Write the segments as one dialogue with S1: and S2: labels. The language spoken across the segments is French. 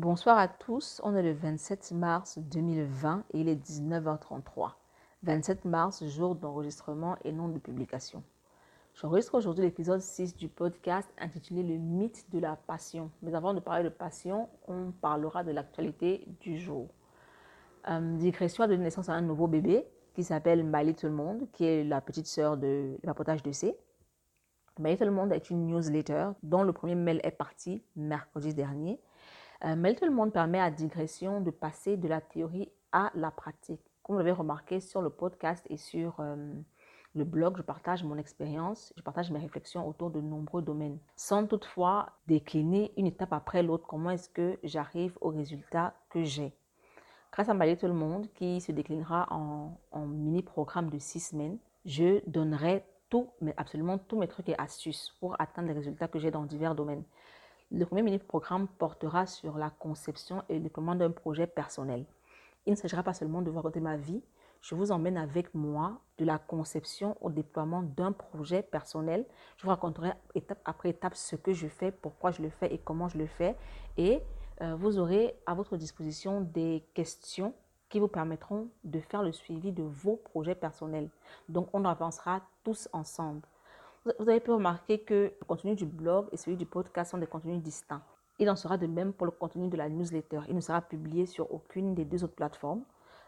S1: Bonsoir à tous, on est le 27 mars 2020 et il est 19h33. 27 mars, jour d'enregistrement et non de publication. J'enregistre aujourd'hui l'épisode 6 du podcast intitulé Le mythe de la passion. Mais avant de parler de passion, on parlera de l'actualité du jour. Euh, digression a donné naissance à un nouveau bébé qui s'appelle My Little Monde, qui est la petite sœur de l'évapotage de C. My Little Monde est une newsletter dont le premier mail est parti mercredi dernier. Euh, My Little Monde permet à digression de passer de la théorie à la pratique. Comme vous l'avez remarqué sur le podcast et sur euh, le blog, je partage mon expérience, je partage mes réflexions autour de nombreux domaines, sans toutefois décliner une étape après l'autre comment est-ce que j'arrive au résultat que j'ai. Grâce à My Little Monde, qui se déclinera en, en mini-programme de six semaines, je donnerai tout, mais absolument tous mes trucs et astuces pour atteindre les résultats que j'ai dans divers domaines. Le premier mini-programme portera sur la conception et le déploiement d'un projet personnel. Il ne s'agira pas seulement de vous raconter ma vie, je vous emmène avec moi de la conception au déploiement d'un projet personnel. Je vous raconterai étape après étape ce que je fais, pourquoi je le fais et comment je le fais. Et euh, vous aurez à votre disposition des questions qui vous permettront de faire le suivi de vos projets personnels. Donc, on avancera tous ensemble. Vous avez pu remarquer que le contenu du blog et celui du podcast sont des contenus distincts. Il en sera de même pour le contenu de la newsletter. Il ne sera publié sur aucune des deux autres plateformes.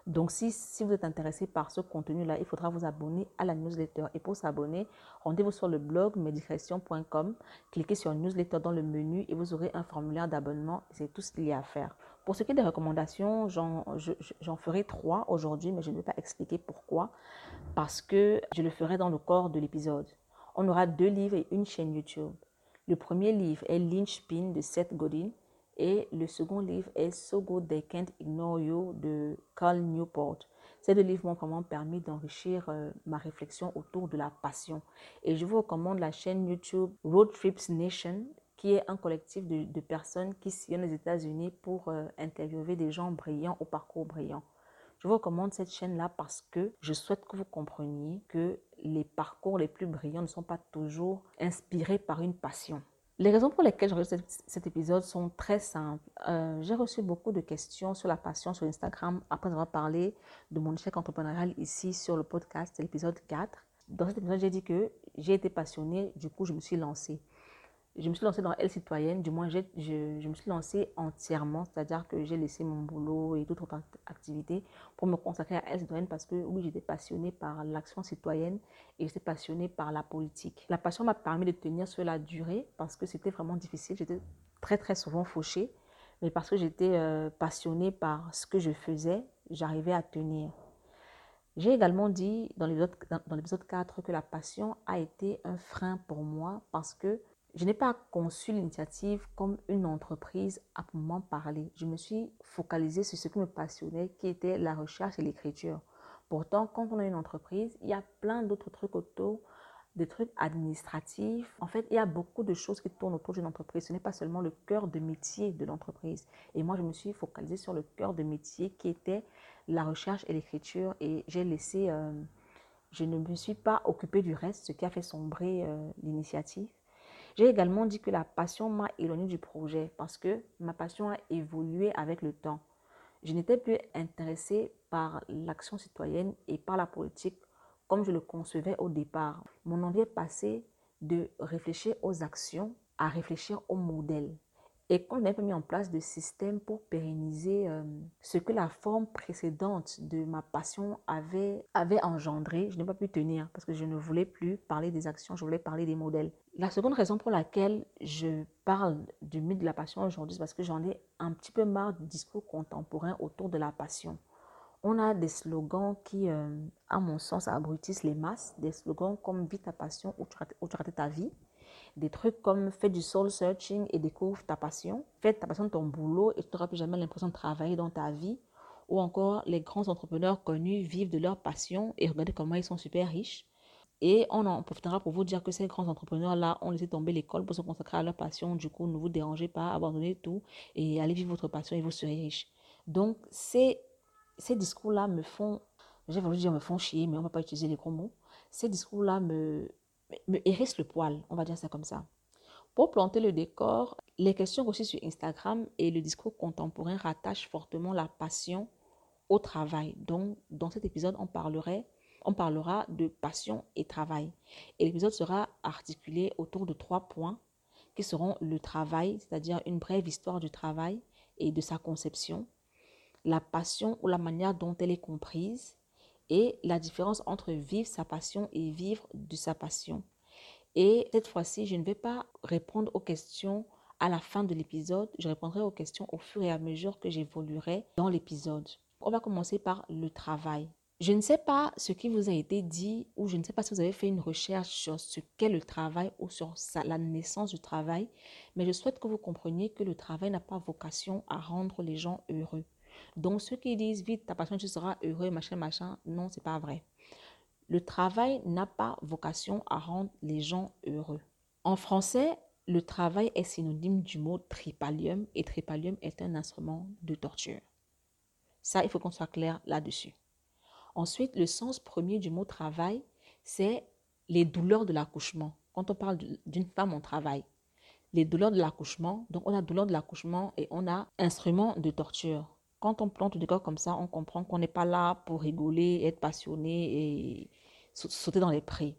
S1: Donc, si, si vous êtes intéressé par ce contenu-là, il faudra vous abonner à la newsletter. Et pour s'abonner, rendez-vous sur le blog medicreation.com, cliquez sur newsletter dans le menu et vous aurez un formulaire d'abonnement. C'est tout ce qu'il y a à faire. Pour ce qui est des recommandations, j'en ferai trois aujourd'hui, mais je ne vais pas expliquer pourquoi, parce que je le ferai dans le corps de l'épisode. On aura deux livres et une chaîne YouTube. Le premier livre est Lynchpin de Seth Godin et le second livre est So Good They Can't Ignore You de Carl Newport. Ces deux livres m'ont vraiment permis d'enrichir euh, ma réflexion autour de la passion. Et je vous recommande la chaîne YouTube Road Trips Nation, qui est un collectif de, personnes qui sillonnent les États-Unis pour euh, interviewer des gens brillants au parcours brillant. Je vous recommande cette chaîne-là parce que je souhaite que vous compreniez que les parcours les plus brillants ne sont pas toujours inspirés par une passion. Les raisons pour lesquelles j'enregistre cet épisode sont très simples. Euh, j'ai reçu beaucoup de questions sur la passion sur Instagram après avoir parlé de mon échec entrepreneurial ici sur le podcast, l'épisode 4. Dans cet épisode, j'ai dit que j'ai été passionnée, du coup, je me suis lancée je me suis lancée dans Elle citoyenne, du moins je, je, me suis lancée entièrement, c'est-à-dire que j'ai laissé mon boulot et toute autre activité pour me consacrer à Elle citoyenne parce que oui, j'étais passionnée par l'action citoyenne et j'étais passionnée par la politique. La passion m'a permis de tenir sur la durée parce que c'était vraiment difficile, j'étais très très souvent fauchée, mais parce que j'étais euh, passionnée par ce que je faisais, j'arrivais à tenir. J'ai également dit dans l'épisode 4 que la passion a été un frein pour moi parce que je n'ai pas conçu l'initiative comme une entreprise à moment parler. Je me suis focalisée sur ce qui me passionnait, qui était la recherche et l'écriture. Pourtant, quand on a une entreprise, il y a plein d'autres trucs autour, des trucs administratifs. En fait, il y a beaucoup de choses qui tournent autour d'une entreprise. Ce n'est pas seulement le cœur de métier de l'entreprise. Et moi, je me suis focalisée sur le cœur de métier qui était la recherche et l'écriture. Et j'ai laissé, euh, je ne me suis pas occupée du reste, ce qui a fait sombrer euh, l'initiative. J'ai également dit que la passion m'a éloignée du projet parce que ma passion a évolué avec le temps. Je n'étais plus intéressée par l'action citoyenne et par la politique comme je le concevais au départ. Mon envie est passé de réfléchir aux actions à réfléchir au modèle. Et quand on n'a pas mis en place de système pour pérenniser euh, ce que la forme précédente de ma passion avait, engendré, je n'ai pas pu tenir parce que je ne voulais plus parler des actions, je voulais parler des modèles. La seconde raison pour laquelle je parle du mythe de la passion aujourd'hui, c'est parce que j'en ai un petit peu marre du discours contemporain autour de la passion. On a des slogans qui, euh, à mon sens, abrutissent les masses, des slogans comme Vis ta passion ou tu rates ta vie des trucs comme fais du soul searching et découvre ta passion. Fais ta passion ton boulot et tu n'auras plus jamais l'impression de travailler dans ta vie. Ou encore, les grands entrepreneurs connus vivent de leur passion et regardez comment ils sont super riches. Et on en profitera pour vous dire que ces grands entrepreneurs-là ont laissé tomber l'école pour se consacrer à leur passion. Du coup, ne vous dérangez pas, abandonnez tout et allez vivre votre passion et vous serez riche. Donc, ces, ces discours-là me font, j'ai voulu dire me font chier, mais on ne va pas utiliser les gros mots. Ces discours-là me, me hérisse le poil, on va dire ça comme ça. Pour planter le décor, les questions reçues sur Instagram et le discours contemporain rattachent fortement la passion au travail. Donc, dans cet épisode, on parlerait on parlera de passion et travail. Et l'épisode sera articulé autour de trois points qui seront le travail, c'est-à-dire une brève histoire du travail et de sa conception, la passion ou la manière dont elle est comprise, et la différence entre vivre sa passion et vivre de sa passion. Et cette fois-ci, je ne vais pas répondre aux questions à la fin de l'épisode, je répondrai aux questions au fur et à mesure que j'évoluerai dans l'épisode. On va commencer par le travail. Je ne sais pas ce qui vous a été dit ou je ne sais pas si vous avez fait une recherche sur ce qu'est le travail ou sur la naissance du travail, mais je souhaite que vous compreniez que le travail n'a pas vocation à rendre les gens heureux. Donc ceux qui disent vite ta passion tu seras heureux machin machin, non c'est pas vrai. Le travail n'a pas vocation à rendre les gens heureux. En français, le travail est synonyme du mot tripalium et tripalium est un instrument de torture. Ça, il faut qu'on soit clair là-dessus. Ensuite, le sens premier du mot travail, c'est les douleurs de l'accouchement. Quand on parle d'une femme en travail, les douleurs de l'accouchement, donc on a douleur de l'accouchement et on a instrument de torture. Quand on plante des corps comme ça, on comprend qu'on n'est pas là pour rigoler, être passionné et sauter dans les prés.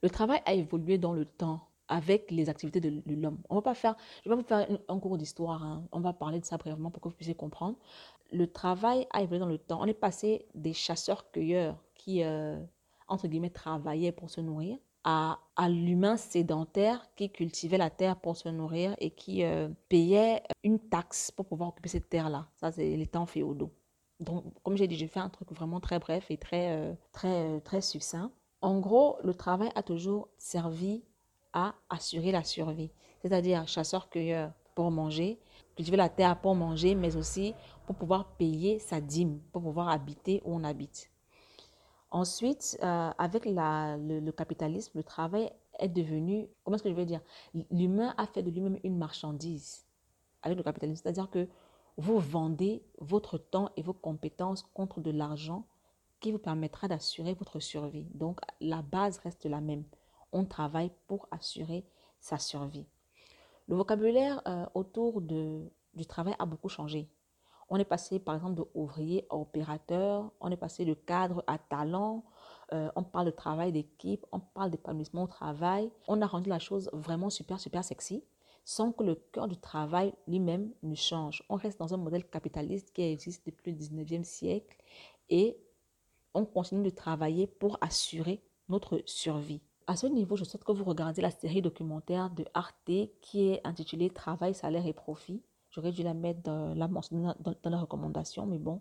S1: Le travail a évolué dans le temps avec les activités de, l'homme. On va pas faire, je vais pas vous faire un, cours d'histoire, hein. on va parler de ça brièvement pour que vous puissiez comprendre. Le travail a évolué dans le temps. On est passé des chasseurs-cueilleurs qui, euh, entre guillemets, travaillaient pour se nourrir à, l'humain sédentaire qui cultivait la terre pour se nourrir et qui euh, payait une taxe pour pouvoir occuper cette terre-là. Ça, c'est les temps féodaux. Donc, comme j'ai dit, j'ai fait un truc vraiment très bref et très, euh, très, très succinct. En gros, le travail a toujours servi à assurer la survie, c'est-à-dire chasseur-cueilleur pour manger, cultiver la terre pour manger, mais aussi pour pouvoir payer sa dîme, pour pouvoir habiter où on habite. Ensuite, euh, avec le, capitalisme, le travail est devenu, comment est-ce que je vais dire, l'humain a fait de lui-même une marchandise avec le capitalisme, c'est-à-dire que vous vendez votre temps et vos compétences contre de l'argent qui vous permettra d'assurer votre survie. Donc, la base reste la même on travaille pour assurer sa survie. Le vocabulaire euh, autour du travail a beaucoup changé. On est passé par exemple de ouvrier à opérateur, on est passé de cadre à talent, euh, on parle de travail d'équipe, on parle d'épanouissement au travail. On a rendu la chose vraiment super, super sexy sans que le cœur du travail lui-même ne change. On reste dans un modèle capitaliste qui existe depuis le 19e siècle et on continue de travailler pour assurer notre survie. À ce niveau, je souhaite que vous regardiez la série documentaire de Arte qui est intitulée Travail, salaire et profit. J'aurais dû la mettre dans la recommandation, mais bon.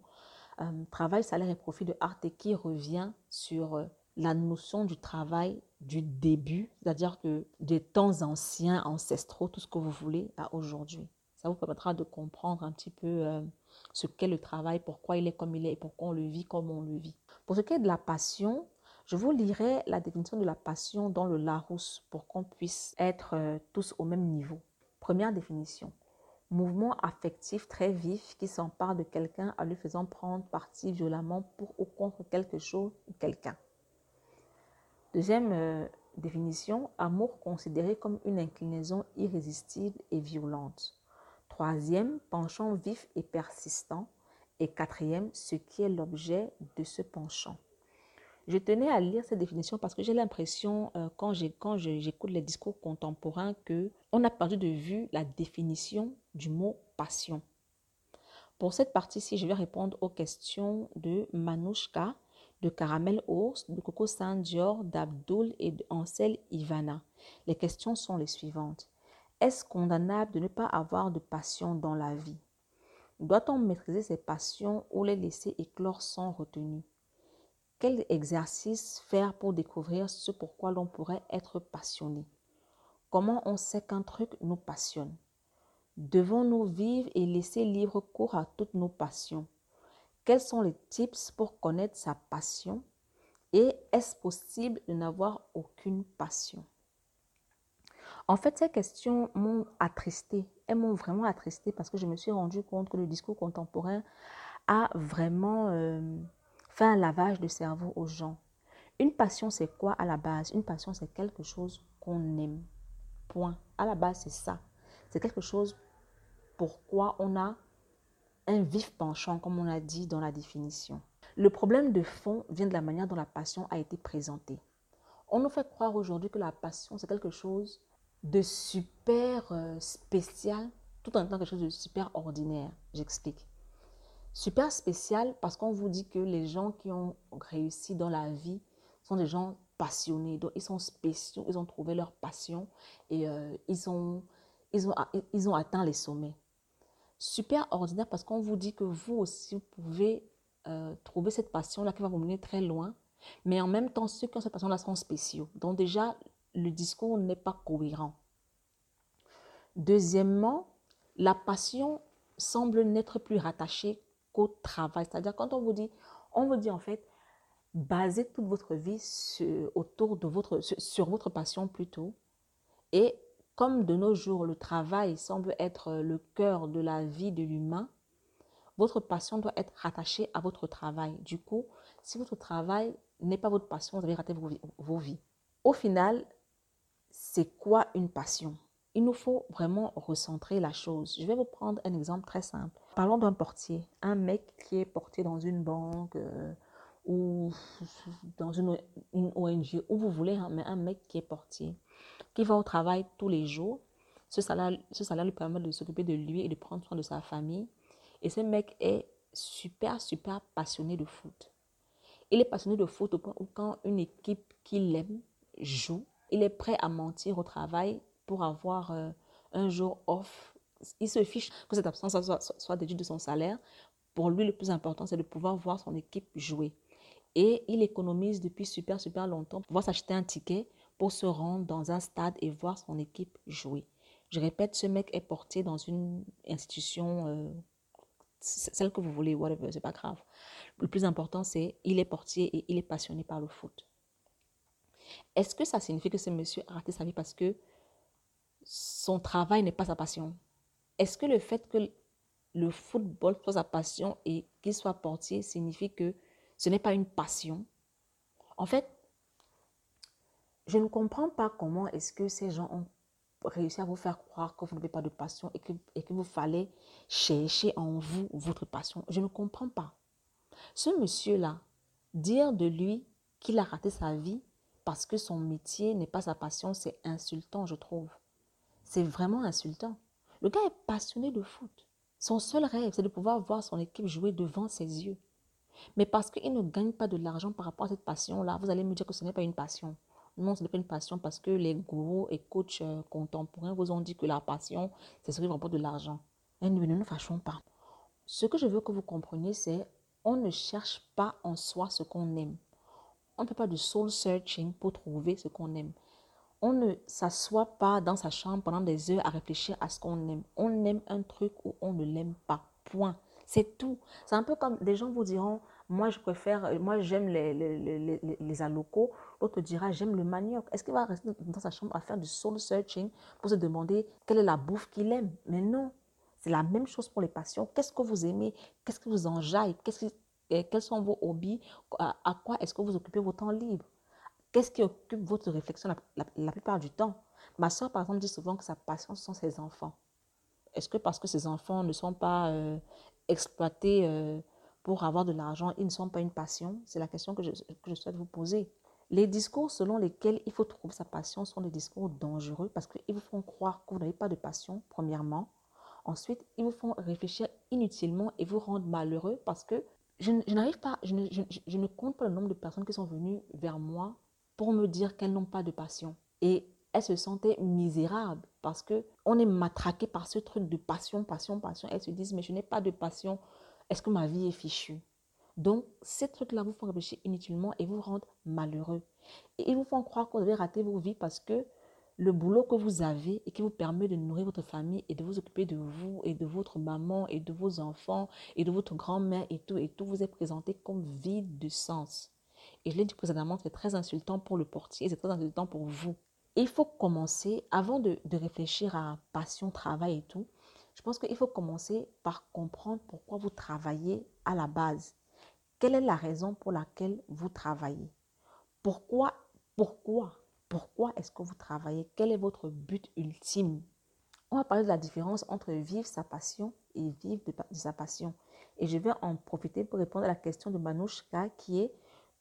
S1: Euh, travail, salaire et profit de Arte qui revient sur euh, la notion du travail du début, c'est-à-dire que des temps anciens, ancestraux, tout ce que vous voulez, à aujourd'hui. Ça vous permettra de comprendre un petit peu euh, ce qu'est le travail, pourquoi il est comme il est et pourquoi on le vit comme on le vit. Pour ce qui est de la passion, je vous lirai la définition de la passion dans le Larousse pour qu'on puisse être euh, tous au même niveau. Première définition. Mouvement affectif très vif qui s'empare de quelqu'un en lui faisant prendre parti violemment pour ou contre quelque chose ou quelqu'un. Deuxième euh, définition, amour considéré comme une inclinaison irrésistible et violente. Troisième, penchant vif et persistant. Et quatrième, ce qui est l'objet de ce penchant. Je tenais à lire cette définition parce que j'ai l'impression, euh, quand j'écoute les discours contemporains, que on a perdu de vue la définition du mot passion. Pour cette partie-ci, je vais répondre aux questions de Manouchka, de Caramel Ours, de Coco Saint-Dior, d'Abdul et d'Ansel Ivana. Les questions sont les suivantes. Est-ce condamnable de ne pas avoir de passion dans la vie? Doit-on maîtriser ses passions ou les laisser éclore sans retenue? Quel exercice faire pour découvrir ce pourquoi l'on pourrait être passionné? Comment on sait qu'un truc nous passionne? Devons-nous vivre et laisser libre cours à toutes nos passions? Quels sont les tips pour connaître sa passion? Et est-ce possible de n'avoir aucune passion? En fait, ces questions m'ont attristé. Elles m'ont vraiment attristé parce que je me suis rendu compte que le discours contemporain a vraiment... Euh, un lavage de cerveau aux gens. Une passion, c'est quoi à la base? Une passion, c'est quelque chose qu'on aime. Point. À la base, c'est ça. C'est quelque chose pourquoi on a un vif penchant, comme on a dit dans la définition. Le problème de fond vient de la manière dont la passion a été présentée. On nous fait croire aujourd'hui que la passion, c'est quelque chose de super euh, spécial, tout en étant quelque chose de super ordinaire. J'explique. Super spécial parce qu'on vous dit que les gens qui ont réussi dans la vie sont des gens passionnés. Donc, ils sont spéciaux, ils ont trouvé leur passion et euh, ils, ont, ils, ont, ils ont atteint les sommets. Super ordinaire parce qu'on vous dit que vous aussi, vous pouvez euh, trouver cette passion-là qui va vous mener très loin. Mais en même temps, ceux qui ont cette passion-là sont spéciaux. Donc déjà, le discours n'est pas cohérent. Deuxièmement, la passion semble n'être plus rattachée travail. C'est-à-dire quand on vous dit, on vous dit en fait, basez toute votre vie sur, autour de votre, sur, votre passion plutôt. Et comme de nos jours, le travail semble être le cœur de la vie de l'humain, votre passion doit être rattachée à votre travail. Du coup, si votre travail n'est pas votre passion, vous raté vos, vos vies. Au final, c'est quoi une passion? Il nous faut vraiment recentrer la chose. Je vais vous prendre un exemple très simple. Parlons d'un portier, un mec qui est porté dans une banque euh, ou dans une, ONG, où vous voulez, hein, mais un mec qui est portier, qui va au travail tous les jours. Ce salaire, ce salaire lui permet de s'occuper de lui et de prendre soin de sa famille. Et ce mec est super, super passionné de foot. Il est passionné de foot au point où quand une équipe qu'il aime joue, il est prêt à mentir au travail pour avoir euh, un jour off. Il se fiche que cette absence soit, soit, déduite de son salaire. Pour lui, le plus important, c'est de pouvoir voir son équipe jouer. Et il économise depuis super, super longtemps pour pouvoir s'acheter un ticket pour se rendre dans un stade et voir son équipe jouer. Je répète, ce mec est porté dans une institution, euh, celle que vous voulez, whatever, c'est pas grave. Le plus important, c'est il est portier et il est passionné par le foot. Est-ce que ça signifie que ce monsieur a raté sa vie parce que son travail n'est pas sa passion Est-ce que le fait que le football soit sa passion et qu'il soit portier signifie que ce n'est pas une passion? En fait, je ne comprends pas comment est-ce que ces gens ont réussi à vous faire croire que vous n'avez pas de passion et que, et que vous fallait chercher en vous votre passion. Je ne comprends pas. Ce monsieur-là, dire de lui qu'il a raté sa vie parce que son métier n'est pas sa passion, c'est insultant, je trouve. C'est vraiment insultant. Le gars est passionné de foot. Son seul rêve, c'est de pouvoir voir son équipe jouer devant ses yeux. Mais parce qu'il ne gagne pas de l'argent par rapport à cette passion-là, vous allez me dire que ce n'est pas une passion. Non, ce n'est pas une passion parce que les gourous et coachs euh, contemporains vous ont dit que la passion, c'est ce qui rapporte de l'argent. Mais ne nous fâchons pas. Ce que je veux que vous compreniez, c'est on ne cherche pas en soi ce qu'on aime. On ne fait pas du soul searching pour trouver ce qu'on aime on ne s'assoit pas dans sa chambre pendant des heures à réfléchir à ce qu'on aime. On aime un truc ou on ne l'aime pas. Point. C'est tout. C'est un peu comme des gens vous diront, moi je préfère, moi j'aime les, les, les, les, alocos. L'autre dira, j'aime le manioc. Est-ce qu'il va rester dans sa chambre à faire du soul searching pour se demander quelle est la bouffe qu'il aime? Mais non. C'est la même chose pour les passions. Qu'est-ce que vous aimez? Qu'est-ce que vous enjaille? Eh, Quels sont vos hobbies? À quoi est-ce que vous occupez vos temps libres? Qu'est-ce qui occupe votre réflexion la, plupart du temps? Ma soeur, par exemple, dit souvent que sa passion, ce sont ses enfants. Est-ce que parce que ses enfants ne sont pas euh, exploités euh, pour avoir de l'argent, ils ne sont pas une passion? C'est la question que je, souhaite vous poser. Les discours selon lesquels il faut trouver sa passion sont des discours dangereux parce qu'ils vous font croire que vous n'avez pas de passion, premièrement. Ensuite, ils vous font réfléchir inutilement et vous rendent malheureux parce que je, n'arrive pas, je ne compte pas le nombre de personnes qui sont venues vers moi pour me dire qu'elles n'ont pas de passion. Et elles se sentaient misérables parce que on est matraqué par ce truc de passion, passion, passion. Elles se disent, mais je n'ai pas de passion. Est-ce que ma vie est fichue? Donc, ces trucs-là vous font réfléchir inutilement et vous rendent malheureux. Et ils vous font croire que vous avez raté vos vies parce que le boulot que vous avez et qui vous permet de nourrir votre famille et de vous occuper de vous et de votre maman et de vos enfants et de votre grand-mère et tout et tout vous est présenté comme vide de sens. Et je l'ai dit précédemment, c'est très insultant pour le portier, c'est très insultant pour vous. il faut commencer, avant de, de réfléchir à passion, travail et tout, je pense qu'il faut commencer par comprendre pourquoi vous travaillez à la base. Quelle est la raison pour laquelle vous travaillez? Pourquoi Pourquoi Pourquoi est-ce que vous travaillez? Quel est votre but ultime? On va parler de la différence entre vivre sa passion et vivre de, sa passion. Et je vais en profiter pour répondre à la question de Manouchka qui est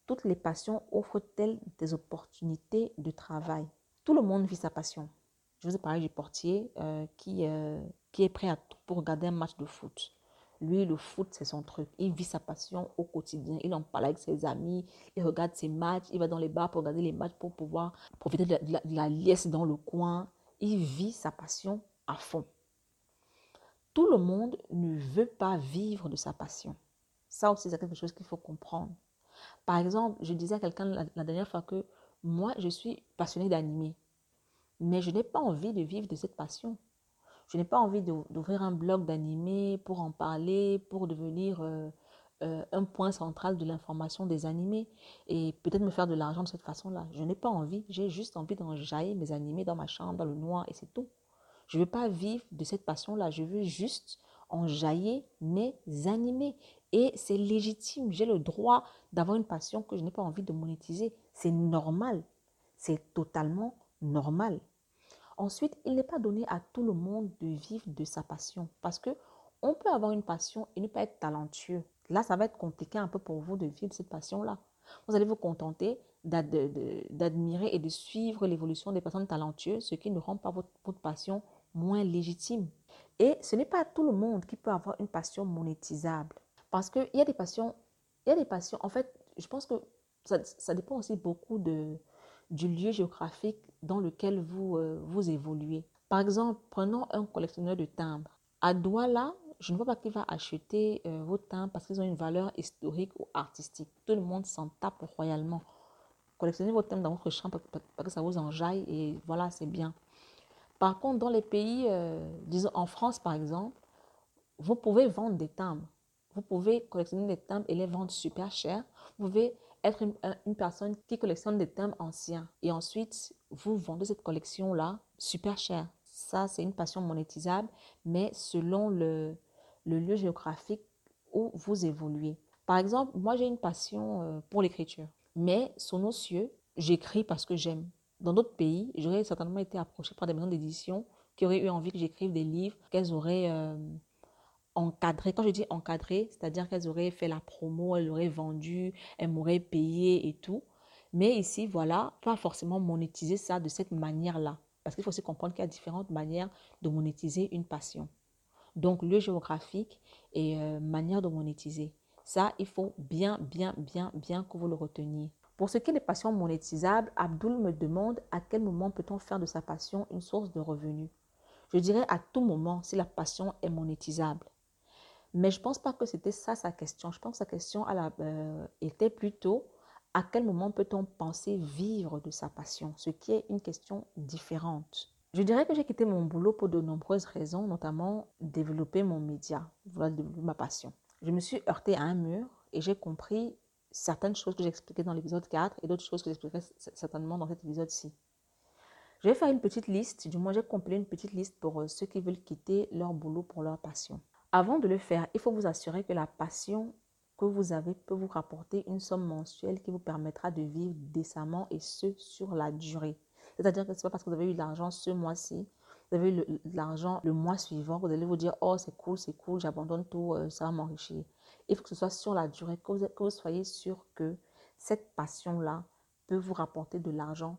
S1: toutes les passions offrent-elles des opportunités de travail? Tout le monde vit sa passion. Je vous ai parlé du portier euh, qui, euh, qui est prêt à tout pour regarder un match de foot. Lui, le foot, c'est son truc. Il vit sa passion au quotidien. Il en parle avec ses amis. Il regarde ses matchs. Il va dans les bars pour regarder les matchs pour pouvoir profiter de la, liesse dans le coin. Il vit sa passion à fond. Tout le monde ne veut pas vivre de sa passion. Ça aussi, c'est quelque chose qu'il faut comprendre. Par exemple, je disais à quelqu'un la, dernière fois que moi, je suis passionnée d'animer. Mais je n'ai pas envie de vivre de cette passion. Je n'ai pas envie d'ouvrir un blog d'animé pour en parler, pour devenir euh, euh, un point central de l'information des animés et peut-être me faire de l'argent de cette façon-là. Je n'ai pas envie. J'ai juste envie d'enjailler mes animés dans ma chambre, dans le noir et c'est tout. Je ne veux pas vivre de cette passion-là. Je veux juste enjailler mes animés. Et c'est légitime. J'ai le droit d'avoir une passion que je n'ai pas envie de monétiser. C'est normal. C'est totalement normal. Ensuite, il n'est pas donné à tout le monde de vivre de sa passion parce que on peut avoir une passion et ne pas être talentueux. Là, ça va être compliqué un peu pour vous de vivre cette passion-là. Vous allez vous contenter d'admirer et de suivre l'évolution des personnes talentueuses, ce qui ne rend pas votre, passion moins légitime. Et ce n'est pas tout le monde qui peut avoir une passion monétisable. Parce qu'il y a des passions, il y a des passions, en fait, je pense que ça, dépend aussi beaucoup de, du lieu géographique dans lequel vous, euh, vous évoluez. Par exemple, prenons un collectionneur de timbres. À Douala, je ne vois pas qui va acheter euh, vos timbres parce qu'ils ont une valeur historique ou artistique. Tout le monde s'en tape royalement. Collectionnez vos timbres dans votre chambre parce que ça vous enjaille et voilà, c'est bien. Par contre, dans les pays, euh, disons en France par exemple, vous pouvez vendre des timbres. Vous pouvez collectionner des timbres et les vendre super cher. Vous pouvez être une, personne qui collectionne des thèmes anciens et ensuite vous vendez cette collection-là super cher. Ça, c'est une passion monétisable, mais selon le, le lieu géographique où vous évoluez. Par exemple, moi, j'ai une passion euh, pour l'écriture, mais sur nos cieux, j'écris parce que j'aime. Dans d'autres pays, j'aurais certainement été approché par des maisons d'édition qui auraient eu envie que j'écrive des livres qu'elles auraient euh, encadré. Quand je dis encadré, c'est-à-dire qu'elles auraient fait la promo, elles auraient vendu, elles m'auraient payé et tout. Mais ici, voilà, pas forcément monétiser ça de cette manière-là. Parce qu'il faut aussi comprendre qu'il y a différentes manières de monétiser une passion. Donc, lieu géographique et euh, manière de monétiser. Ça, il faut bien, bien, bien, bien que vous le reteniez. Pour ce qui est des passions monétisables, Abdul me demande à quel moment peut-on faire de sa passion une source de revenus. Je dirais à tout moment si la passion est monétisable. Mais je ne pense pas que c'était ça sa question. Je pense que sa question euh, était plutôt à quel moment peut-on penser vivre de sa passion, ce qui est une question différente. Je dirais que j'ai quitté mon boulot pour de nombreuses raisons, notamment développer mon média, voilà, développer ma passion. Je me suis heurtée à un mur et j'ai compris certaines choses que j'expliquais dans l'épisode 4 et d'autres choses que j'expliquerai certainement dans cet épisode-ci. Je vais faire une petite liste, du moins j'ai compilé une petite liste pour euh, ceux qui veulent quitter leur boulot pour leur passion. Avant de le faire, il faut vous assurer que la passion que vous avez peut vous rapporter une somme mensuelle qui vous permettra de vivre décemment et ce sur la durée. C'est-à-dire que ce n'est pas parce que vous avez eu de l'argent ce mois-ci, vous avez eu de l'argent le mois suivant, vous allez vous dire Oh, c'est cool, c'est cool, j'abandonne tout, euh, ça va m'enrichir. Il faut que ce soit sur la durée, que vous, soyez sûr que cette passion-là peut vous rapporter de l'argent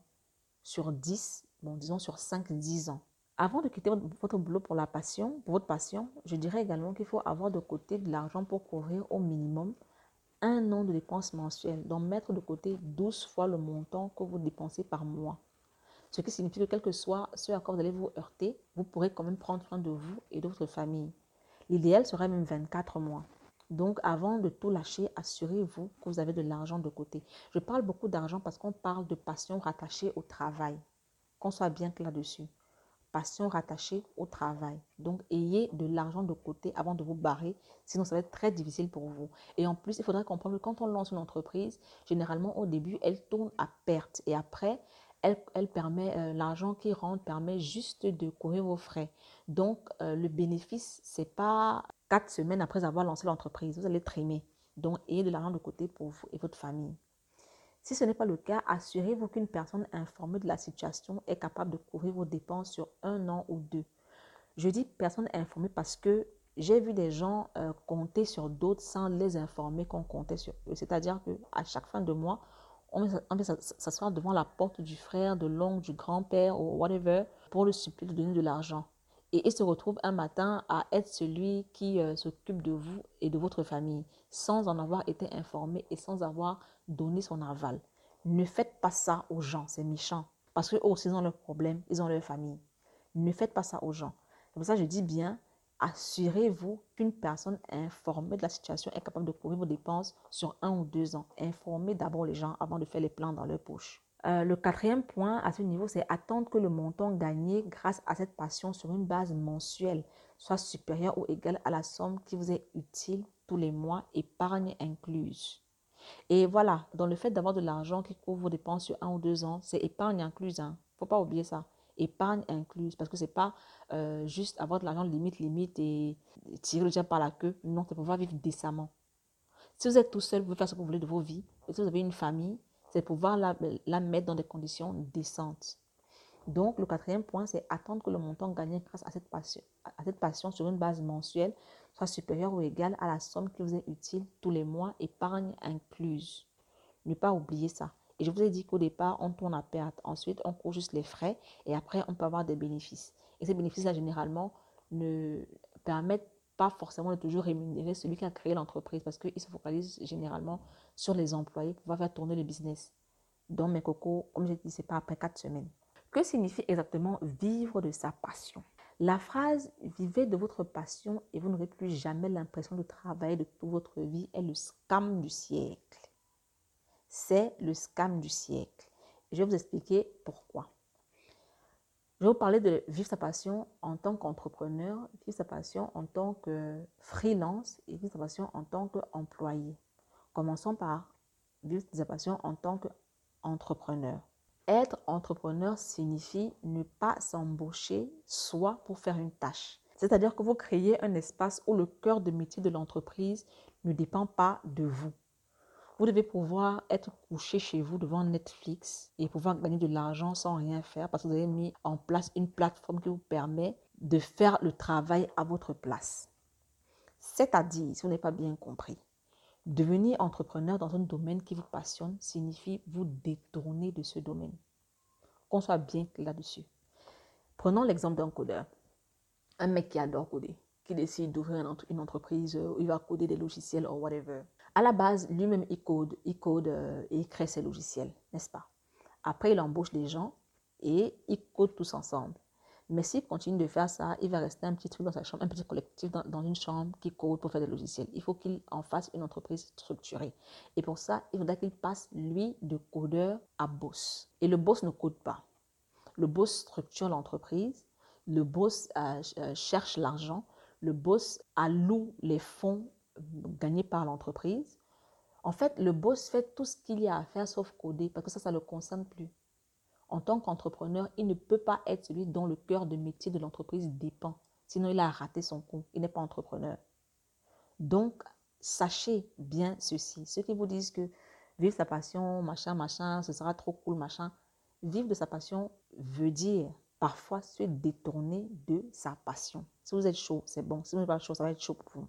S1: sur 10, bon, disons sur 5-10 ans. Avant de quitter votre boulot pour la passion, pour votre passion, je dirais également qu'il faut avoir de côté de l'argent pour couvrir au minimum un an de dépenses mensuelles, donc mettre de côté 12 fois le montant que vous dépensez par mois. Ce qui signifie que quel que soit ce à quoi vous allez vous heurter, vous pourrez quand même prendre soin de vous et de votre famille. L'idéal serait même 24 mois. Donc avant de tout lâcher, assurez-vous que vous avez de l'argent de côté. Je parle beaucoup d'argent parce qu'on parle de passion rattachée au travail. Qu'on soit bien clair dessus passion rattachée au travail. Donc, ayez de l'argent de côté avant de vous barrer, sinon ça va être très difficile pour vous. Et en plus, il faudra comprendre que quand on lance une entreprise, généralement au début, elle tourne à perte et après, elle, elle permet, euh, l'argent qui rentre permet juste de courir vos frais. Donc, euh, le bénéfice, c'est pas quatre semaines après avoir lancé l'entreprise, vous allez trimer. Donc, ayez de l'argent de côté pour vous et votre famille. Si ce n'est pas le cas, assurez-vous qu'une personne informée de la situation est capable de couvrir vos dépenses sur un an ou deux. Je dis personne informée parce que j'ai vu des gens euh, compter sur d'autres sans les informer qu'on comptait sur eux. C'est-à-dire qu'à chaque fin de mois, on vient s'asseoir devant la porte du frère, de l'oncle, du grand-père ou whatever pour le supplier de donner de l'argent. Et il se retrouve un matin à être celui qui euh, s'occupe de vous et de votre famille sans en avoir été informé et sans avoir donné son aval. Ne faites pas ça aux gens, c'est méchant. Parce qu'eux aussi, ils ont leurs problèmes, ils ont leur famille. Ne faites pas ça aux gens. C'est pour ça que je dis bien, assurez-vous qu'une personne informée de la situation est capable de couvrir vos dépenses sur un ou deux ans. Informez d'abord les gens avant de faire les plans dans leur poche. Euh, le quatrième point à ce niveau, c'est attendre que le montant gagné grâce à cette passion sur une base mensuelle soit supérieur ou égal à la somme qui vous est utile tous les mois, épargne incluse. Et voilà, dans le fait d'avoir de l'argent qui couvre vos dépenses sur un ou deux ans, c'est épargne incluse. Hein. faut pas oublier ça. Épargne incluse. Parce que c'est pas euh, juste avoir de l'argent limite, limite et tirer le diable par la queue. Non, c'est pouvoir vivre décemment. Si vous êtes tout seul, vous pouvez faire ce que vous voulez de vos vies. Et si vous avez une famille, c'est pouvoir la, la mettre dans des conditions décentes. Donc, le quatrième point, c'est attendre que le montant gagné grâce à cette passion, à cette passion sur une base mensuelle soit supérieur ou égal à la somme qui vous est utile tous les mois, épargne incluse. Ne pas oublier ça. Et je vous ai dit qu'au départ, on tourne à perte. Ensuite, on court juste les frais et après, on peut avoir des bénéfices. Et ces bénéfices-là, généralement, ne permettent pas forcément de toujours rémunérer celui qui a créé l'entreprise parce qu'il se focalise généralement sur les employés pour pouvoir faire tourner le business. Donc, mes cocos, comme je dit, ce pas après quatre semaines. Que signifie exactement vivre de sa passion? La phrase vivez de votre passion et vous n'aurez plus jamais l'impression de travailler de toute votre vie est le scam du siècle. C'est le scam du siècle. Je vais vous expliquer pourquoi. Je vais vous parler de vivre sa passion en tant qu'entrepreneur, vivre sa passion en tant que freelance et vivre sa passion en tant qu'employé. Commençons par vivre sa passion en tant qu'entrepreneur. Être entrepreneur signifie ne pas s'embaucher soit pour faire une tâche. C'est-à-dire que vous créez un espace où le cœur de métier de l'entreprise ne dépend pas de vous. Vous devez pouvoir être couché chez vous devant Netflix et pouvoir gagner de l'argent sans rien faire parce que vous avez mis en place une plateforme qui vous permet de faire le travail à votre place. C'est-à-dire, si vous n'avez pas bien compris, devenir entrepreneur dans un domaine qui vous passionne signifie vous détourner de ce domaine. Qu'on soit bien là-dessus. Prenons l'exemple d'un codeur. Un mec qui adore coder, qui décide d'ouvrir une entreprise où il va coder des logiciels ou whatever. À la base, lui-même, il code, il code euh, et il crée ses logiciels, n'est-ce pas? Après, il embauche des gens et ils codent tous ensemble. Mais s'il continue de faire ça, il va rester un petit truc dans sa chambre, un petit collectif dans, une chambre qui code pour faire des logiciels. Il faut qu'il en fasse une entreprise structurée. Et pour ça, il faudra qu'il passe, lui, de codeur à boss. Et le boss ne code pas. Le boss structure l'entreprise. Le boss euh, euh, cherche l'argent. Le boss alloue les fonds gagné par l'entreprise. En fait, le boss fait tout ce qu'il y a à faire sauf coder parce que ça, ça ne le concerne plus. En tant qu'entrepreneur, il ne peut pas être celui dont le cœur de métier de l'entreprise dépend. Sinon, il a raté son coup. Il n'est pas entrepreneur. Donc, sachez bien ceci. Ceux qui vous disent que vivre sa passion, machin, machin, ce sera trop cool, machin. Vivre de sa passion veut dire parfois se détourner de sa passion. Si vous êtes chaud, c'est bon. Si vous n'êtes pas chaud, ça va être chaud pour vous.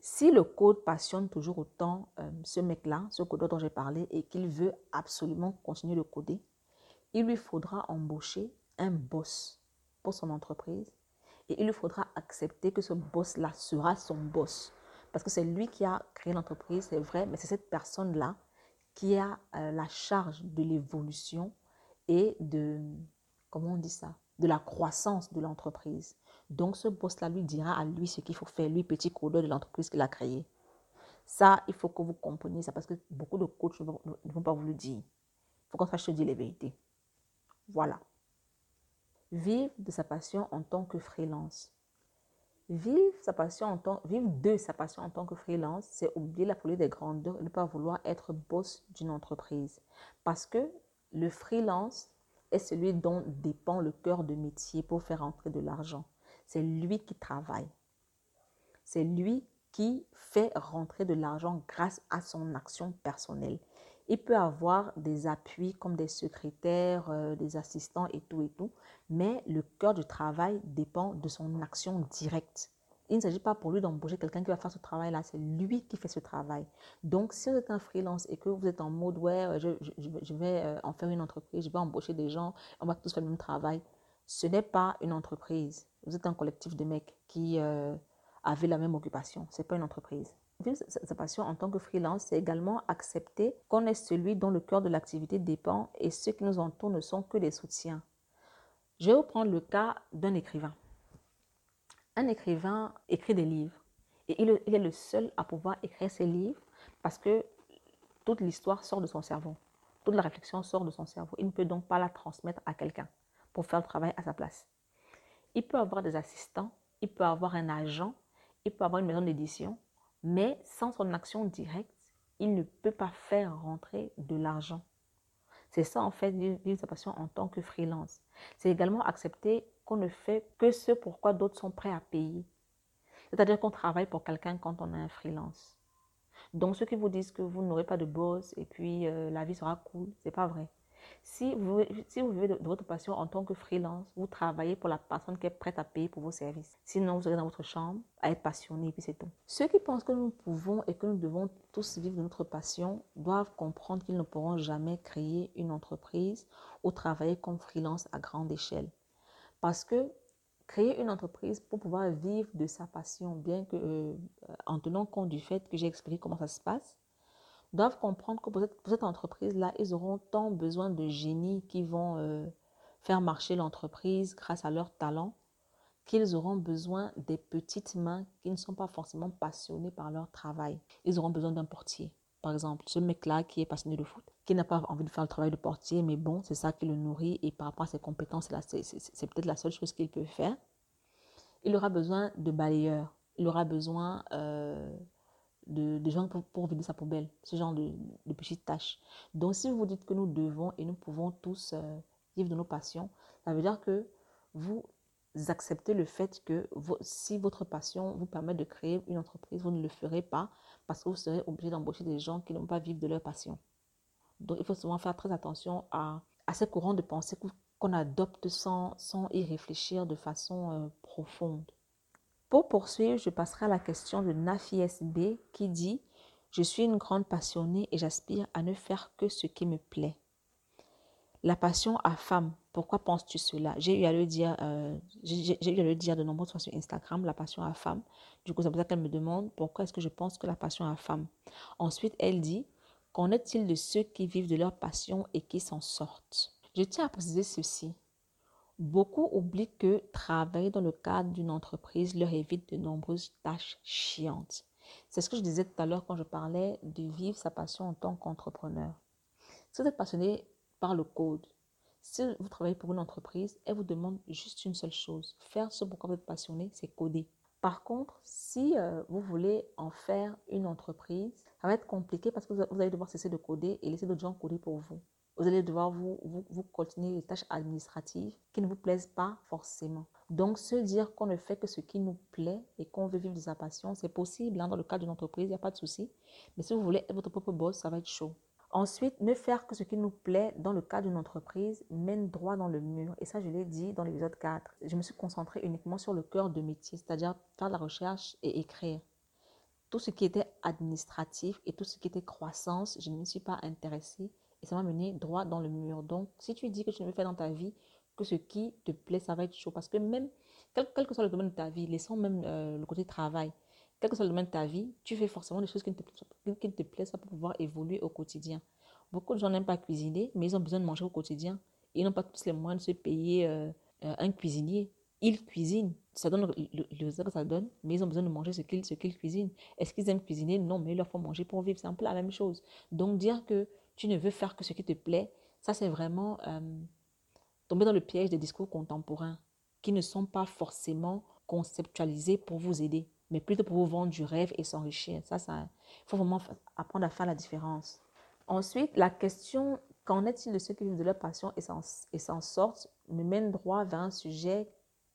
S1: Si le code passionne toujours autant euh, ce mec-là, ce codeur dont j'ai parlé, et qu'il veut absolument continuer de coder, il lui faudra embaucher un boss pour son entreprise et il lui faudra accepter que ce boss-là sera son boss. Parce que c'est lui qui a créé l'entreprise, c'est vrai, mais c'est cette personne-là qui a euh, la charge de l'évolution et de, comment on dit ça, de la croissance de l'entreprise. Donc ce boss-là lui dira à lui ce qu'il faut faire, lui petit codeur de l'entreprise qu'il a créée. Ça, il faut que vous compreniez ça parce que beaucoup de coachs ne vont, pas vous le dire. Il faut qu'on sache dire les vérités. Voilà. Vivre de sa passion en tant que freelance. Vivre, sa passion en tant, de sa passion en tant que freelance, c'est oublier la folie des grandeurs et ne pas vouloir être boss d'une entreprise. Parce que le freelance est celui dont dépend le cœur de métier pour faire entrer de l'argent. C'est lui qui travaille. C'est lui qui fait rentrer de l'argent grâce à son action personnelle. Il peut avoir des appuis comme des secrétaires, euh, des assistants et tout et tout, mais le cœur du travail dépend de son action directe. Il ne s'agit pas pour lui d'embaucher quelqu'un qui va faire ce travail-là, c'est lui qui fait ce travail. Donc, si vous êtes un freelance et que vous êtes en mode, ouais, je, je vais euh, en faire une entreprise, je vais embaucher des gens, on va tous faire le même travail, ce n'est pas une entreprise. Vous êtes un collectif de mecs qui euh, avaient la même occupation. Ce n'est pas une entreprise. Sa passion en tant que freelance, c'est également accepter qu'on est celui dont le cœur de l'activité dépend et ceux qui nous entourent ne sont que des soutiens. Je vais vous prendre le cas d'un écrivain. Un écrivain écrit des livres et il est le seul à pouvoir écrire ses livres parce que toute l'histoire sort de son cerveau. Toute la réflexion sort de son cerveau. Il ne peut donc pas la transmettre à quelqu'un pour faire le travail à sa place. Il peut avoir des assistants, il peut avoir un agent, il peut avoir une maison d'édition, mais sans son action directe, il ne peut pas faire rentrer de l'argent. C'est ça en fait sa passion en tant que freelance. C'est également accepter qu'on ne fait que ce pourquoi d'autres sont prêts à payer. C'est-à-dire qu'on travaille pour quelqu'un quand on est un freelance. Donc ceux qui vous disent que vous n'aurez pas de boss et puis euh, la vie sera cool, c'est pas vrai. Si vous, si vous vivez de, votre passion en tant que freelance, vous travaillez pour la personne qui est prête à payer pour vos services. Sinon, vous serez dans votre chambre à être passionné et puis c'est tout. Ceux qui pensent que nous pouvons et que nous devons tous vivre de notre passion doivent comprendre qu'ils ne pourront jamais créer une entreprise ou travailler comme freelance à grande échelle. Parce que créer une entreprise pour pouvoir vivre de sa passion, bien que euh, en tenant compte du fait que j'ai expliqué comment ça se passe, doivent comprendre que pour cette, entreprise-là, ils auront tant besoin de génies qui vont euh, faire marcher l'entreprise grâce à leur talent, qu'ils auront besoin des petites mains qui ne sont pas forcément passionnées par leur travail. Ils auront besoin d'un portier. Par exemple, ce mec-là qui est passionné de foot, qui n'a pas envie de faire le travail de portier, mais bon, c'est ça qui le nourrit et par rapport à ses compétences, c'est peut-être la seule chose qu'il peut faire. Il aura besoin de balayeurs. Il aura besoin euh, de, gens pour, vider sa poubelle, ce genre de, petites tâches. Donc, si vous dites que nous devons et nous pouvons tous euh, vivre de nos passions, ça veut dire que vous acceptez le fait que si votre passion vous permet de créer une entreprise, vous ne le ferez pas parce que vous serez obligé d'embaucher des gens qui n'ont pas vivre de leur passion. Donc, il faut souvent faire très attention à, à ces courants de pensée qu'on adopte sans, sans y réfléchir de façon euh, profonde. Pour poursuivre, je passerai à la question de Nafi SB qui dit Je suis une grande passionnée et j'aspire à ne faire que ce qui me plaît. La passion à femme, pourquoi penses-tu cela? J'ai eu à le dire, euh, j'ai eu à le dire de nombreuses fois sur Instagram, la passion à femme. Du coup, c'est pour ça qu'elle me demande pourquoi est-ce que je pense que la passion à femme? Ensuite, elle dit Qu'en est-il de ceux qui vivent de leur passion et qui s'en sortent? Je tiens à préciser ceci. Beaucoup oublient que travailler dans le cadre d'une entreprise leur évite de nombreuses tâches chiantes. C'est ce que je disais tout à l'heure quand je parlais de vivre sa passion en tant qu'entrepreneur. Si vous êtes passionné par le code, si vous travaillez pour une entreprise, elle vous demande juste une seule chose. Faire ce pour quoi vous êtes passionné, c'est coder. Par contre, si euh, vous voulez en faire une entreprise, ça va être compliqué parce que vous allez devoir cesser de coder et laisser d'autres gens coder pour vous vous allez devoir vous, vous, continuer les tâches administratives qui ne vous plaisent pas forcément. Donc, se dire qu'on ne fait que ce qui nous plaît et qu'on veut vivre de sa passion, c'est possible. Hein, dans le cadre d'une entreprise, il n'y a pas de souci. Mais si vous voulez être votre propre boss, ça va être chaud. Ensuite, ne faire que ce qui nous plaît dans le cadre d'une entreprise mène droit dans le mur. Et ça, je l'ai dit dans l'épisode 4. Je me suis concentrée uniquement sur le cœur de métier, c'est-à-dire faire de la recherche et écrire. Tout ce qui était administratif et tout ce qui était croissance, je ne me suis pas intéressée et ça m'a mené droit dans le mur. Donc, si tu dis que tu ne veux faire dans ta vie que ce qui te plaît, ça va être chaud. Parce que même, quel, que soit le domaine de ta vie, laissons même euh, le côté travail, quel que soit le domaine de ta vie, tu fais forcément des choses qui ne te, qui ne te plaisent pas pour pouvoir évoluer au quotidien. Beaucoup de gens n'aiment pas cuisiner, mais ils ont besoin de manger au quotidien. Ils n'ont pas tous les moyens de se payer euh, euh, un cuisinier. Ils cuisinent. Ça donne le, résultat que ça donne, mais ils ont besoin de manger ce qu'ils qu'ils cuisinent. Est-ce qu'ils aiment cuisiner? Non, mais il leur faut manger pour vivre. C'est un peu la même chose. Donc, dire que tu ne veux faire que ce qui te plaît, ça c'est vraiment euh, tomber dans le piège des discours contemporains qui ne sont pas forcément conceptualisés pour vous aider, mais plutôt pour vous vendre du rêve et s'enrichir. Ça, ça, faut vraiment apprendre à faire la différence. Ensuite, la question qu'en est-il de ceux qui vivent de leur passion et s'en sortent me mène droit vers un sujet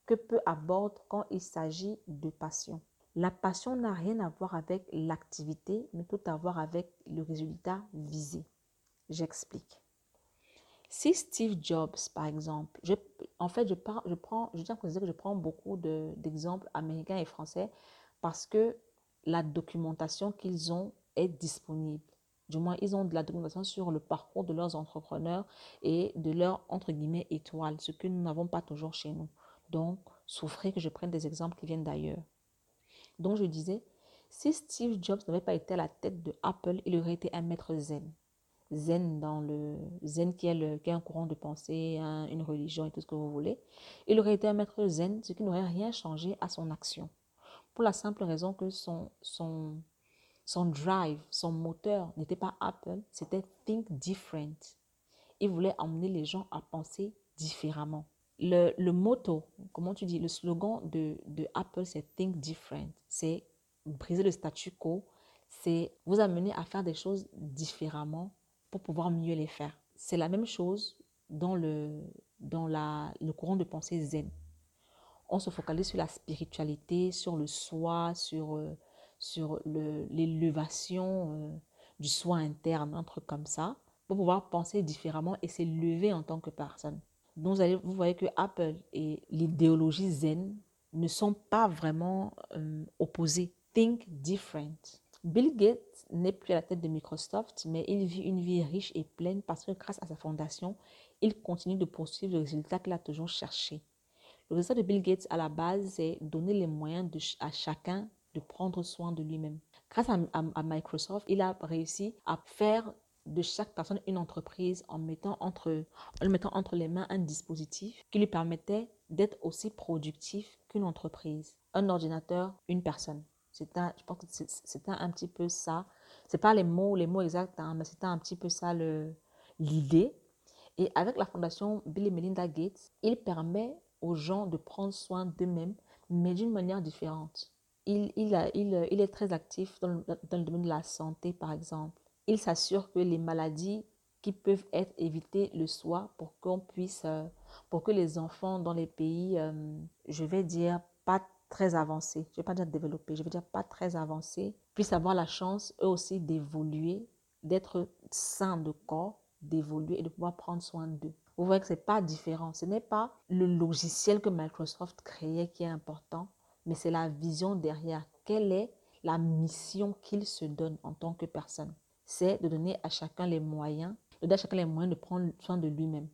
S1: que peu aborde quand il s'agit de passion. La passion n'a rien à voir avec l'activité, mais tout à voir avec le résultat visé. J'explique. Si Steve Jobs, par exemple, en fait, je, je prends, je tiens à que je prends beaucoup d'exemples américains et français parce que la documentation qu'ils ont est disponible. Du moins, ils ont de la documentation sur le parcours de leurs entrepreneurs et de leurs, entre guillemets, étoiles, ce que nous n'avons pas toujours chez nous. Donc, souffrez que je prenne des exemples qui viennent d'ailleurs. Donc, je disais, si Steve Jobs n'avait pas été à la tête de Apple, il aurait été un maître zen. Zen dans le zen qui est, qui est un courant de pensée, une religion et tout ce que vous voulez. Il aurait été un maître zen, ce qui n'aurait rien changé à son action. Pour la simple raison que son, son, son drive, son moteur n'était pas Apple, c'était Think Different. Il voulait emmener les gens à penser différemment. Le, le motto, comment tu dis, le slogan de, de Apple, c'est Think Different. C'est briser le statu quo, c'est vous amener à faire des choses différemment pour pouvoir mieux les faire. C'est la même chose dans le, dans la, le courant de pensée zen. On se focalise sur la spiritualité, sur le soi, sur, euh, sur l'élévation euh, du soi interne, un truc comme ça, pour pouvoir penser différemment et s'élever en tant que personne. Donc vous, voyez que Apple et l'idéologie zen ne sont pas vraiment euh, opposés. Think different. Bill Gates n'est plus à la tête de Microsoft, mais il vit une vie riche et pleine parce que grâce à sa fondation, il continue de poursuivre le résultat qu'il a toujours cherché. Le résultat de Bill Gates à la base, c'est donner les moyens à chacun de prendre soin de lui-même. Grâce à, Microsoft, il a réussi à faire de chaque personne une entreprise en mettant entre, en mettant entre les mains un dispositif qui lui permettait d'être aussi productif qu'une entreprise. Un ordinateur, une personne. C'était, je pense que c'était un petit peu ça. C'est pas les mots, les mots exacts, hein, mais c'était un petit peu ça l'idée. Et avec la fondation Bill et Melinda Gates, il permet aux gens de prendre soin d'eux-mêmes, mais d'une manière différente. Il, il, a, il, il, est très actif dans le, dans le domaine de la santé, par exemple. Il s'assure que les maladies qui peuvent être évitées le soient pour qu'on puisse, euh, pour que les enfants dans les pays, euh, je vais dire, pas très avancés, je ne vais pas dire développés, je vais dire pas très avancés, puissent avoir la chance eux aussi d'évoluer, d'être sains de corps, d'évoluer et de pouvoir prendre soin d'eux. Vous voyez que ce n'est pas différent. Ce n'est pas le logiciel que Microsoft créait qui est important, mais c'est la vision derrière. Quelle est la mission qu'il se donne en tant que personne? C'est de donner à chacun les moyens, de donner à chacun les moyens de prendre soin de lui-même.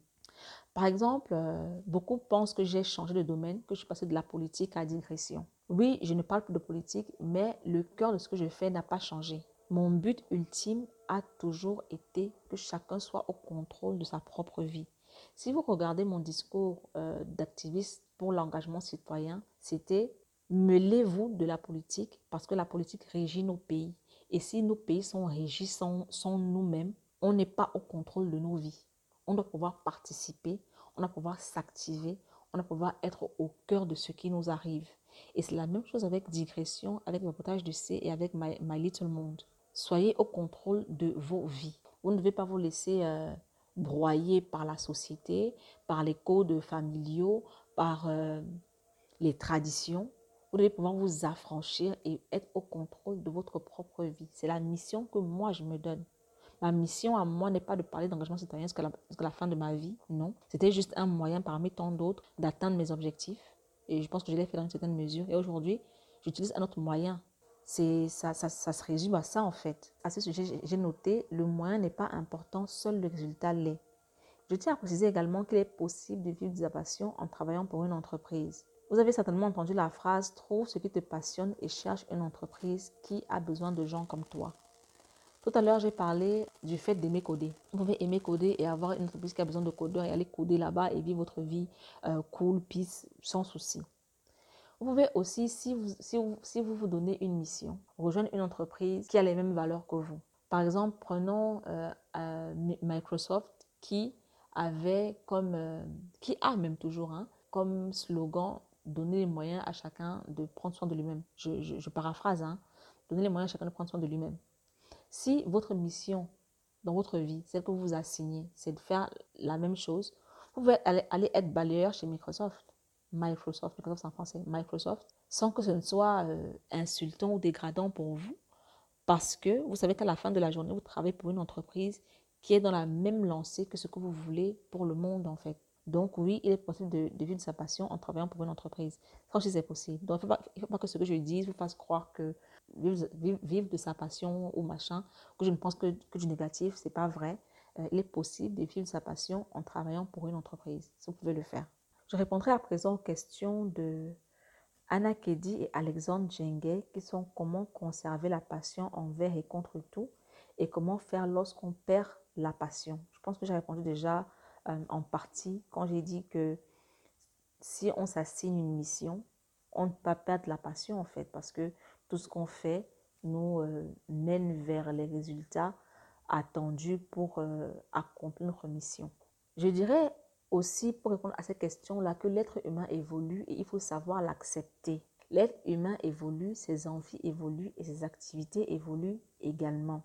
S1: Par exemple, euh, beaucoup pensent que j'ai changé de domaine, que je suis passé de la politique à la digression. Oui, je ne parle plus de politique, mais le cœur de ce que je fais n'a pas changé. Mon but ultime a toujours été que chacun soit au contrôle de sa propre vie. Si vous regardez mon discours euh, d'activiste pour l'engagement citoyen, c'était mêlez-vous de la politique parce que la politique régit nos pays. Et si nos pays sont régis, sont nous-mêmes, on n'est pas au contrôle de nos vies on doit pouvoir participer, on doit pouvoir s'activer, on doit pouvoir être au cœur de ce qui nous arrive. Et c'est la même chose avec digression, avec le potage de C et avec My, Little Monde. Soyez au contrôle de vos vies. Vous ne devez pas vous laisser euh, broyer par la société, par les codes familiaux, par euh, les traditions. Vous devez pouvoir vous affranchir et être au contrôle de votre propre vie. C'est la mission que moi je me donne. Ma mission à moi n'est pas de parler d'engagement citoyen jusqu'à la, fin de ma vie, non. C'était juste un moyen parmi tant d'autres d'atteindre mes objectifs. Et je pense que je l'ai fait dans une certaine mesure. Et aujourd'hui, j'utilise un autre moyen. C'est ça, ça, ça, se résume à ça en fait. À ce sujet, j'ai noté le moyen n'est pas important, seul le résultat l'est. Je tiens à préciser également qu'il est possible de vivre de sa passion en travaillant pour une entreprise. Vous avez certainement entendu la phrase Trouve ce qui te passionne et cherche une entreprise qui a besoin de gens comme toi. Tout à l'heure, j'ai parlé du fait d'aimer coder. Vous pouvez aimer coder et avoir une entreprise qui a besoin de codeurs et aller coder là-bas et vivre votre vie euh, cool, peace, sans souci. Vous pouvez aussi, si vous, vous, donnez une mission, rejoindre une entreprise qui a les mêmes valeurs que vous. Par exemple, prenons euh, euh, Microsoft qui avait comme, qui a même toujours hein, comme slogan donner les moyens à chacun de prendre soin de lui-même. Je paraphrase, hein, donner les moyens à chacun de prendre soin de lui-même. Si votre mission dans votre vie, celle que vous vous assignez, c'est de faire la même chose, vous pouvez aller, être balayeur chez Microsoft. Microsoft, Microsoft en français, Microsoft, sans que ce ne soit euh, insultant ou dégradant pour vous, parce que vous savez qu'à la fin de la journée, vous travaillez pour une entreprise qui est dans la même lancée que ce que vous voulez pour le monde, en fait. Donc, oui, il est possible de, vivre sa passion en travaillant pour une entreprise. Aussi, c'est possible. Donc, il ne faut, pas que ce que je dise vous fasse croire que vivre, de sa passion ou machin, que je ne pense que, que du négatif, ce n'est pas vrai. Euh, il est possible de vivre de sa passion en travaillant pour une entreprise. Si vous pouvez le faire. Je répondrai à présent aux questions de Anna Kedi et Alexandre Djengue qui sont comment conserver la passion envers et contre tout et comment faire lorsqu'on perd la passion. Je pense que j'ai répondu déjà euh, en partie quand j'ai dit que si on s'assigne une mission, on ne peut pas perdre la passion en fait parce que tout ce qu'on fait nous euh, mène vers les résultats attendus pour euh, accomplir notre mission. Je dirais aussi pour répondre à cette question-là que l'être humain évolue et il faut savoir l'accepter. L'être humain évolue, ses envies évoluent et ses activités évoluent également.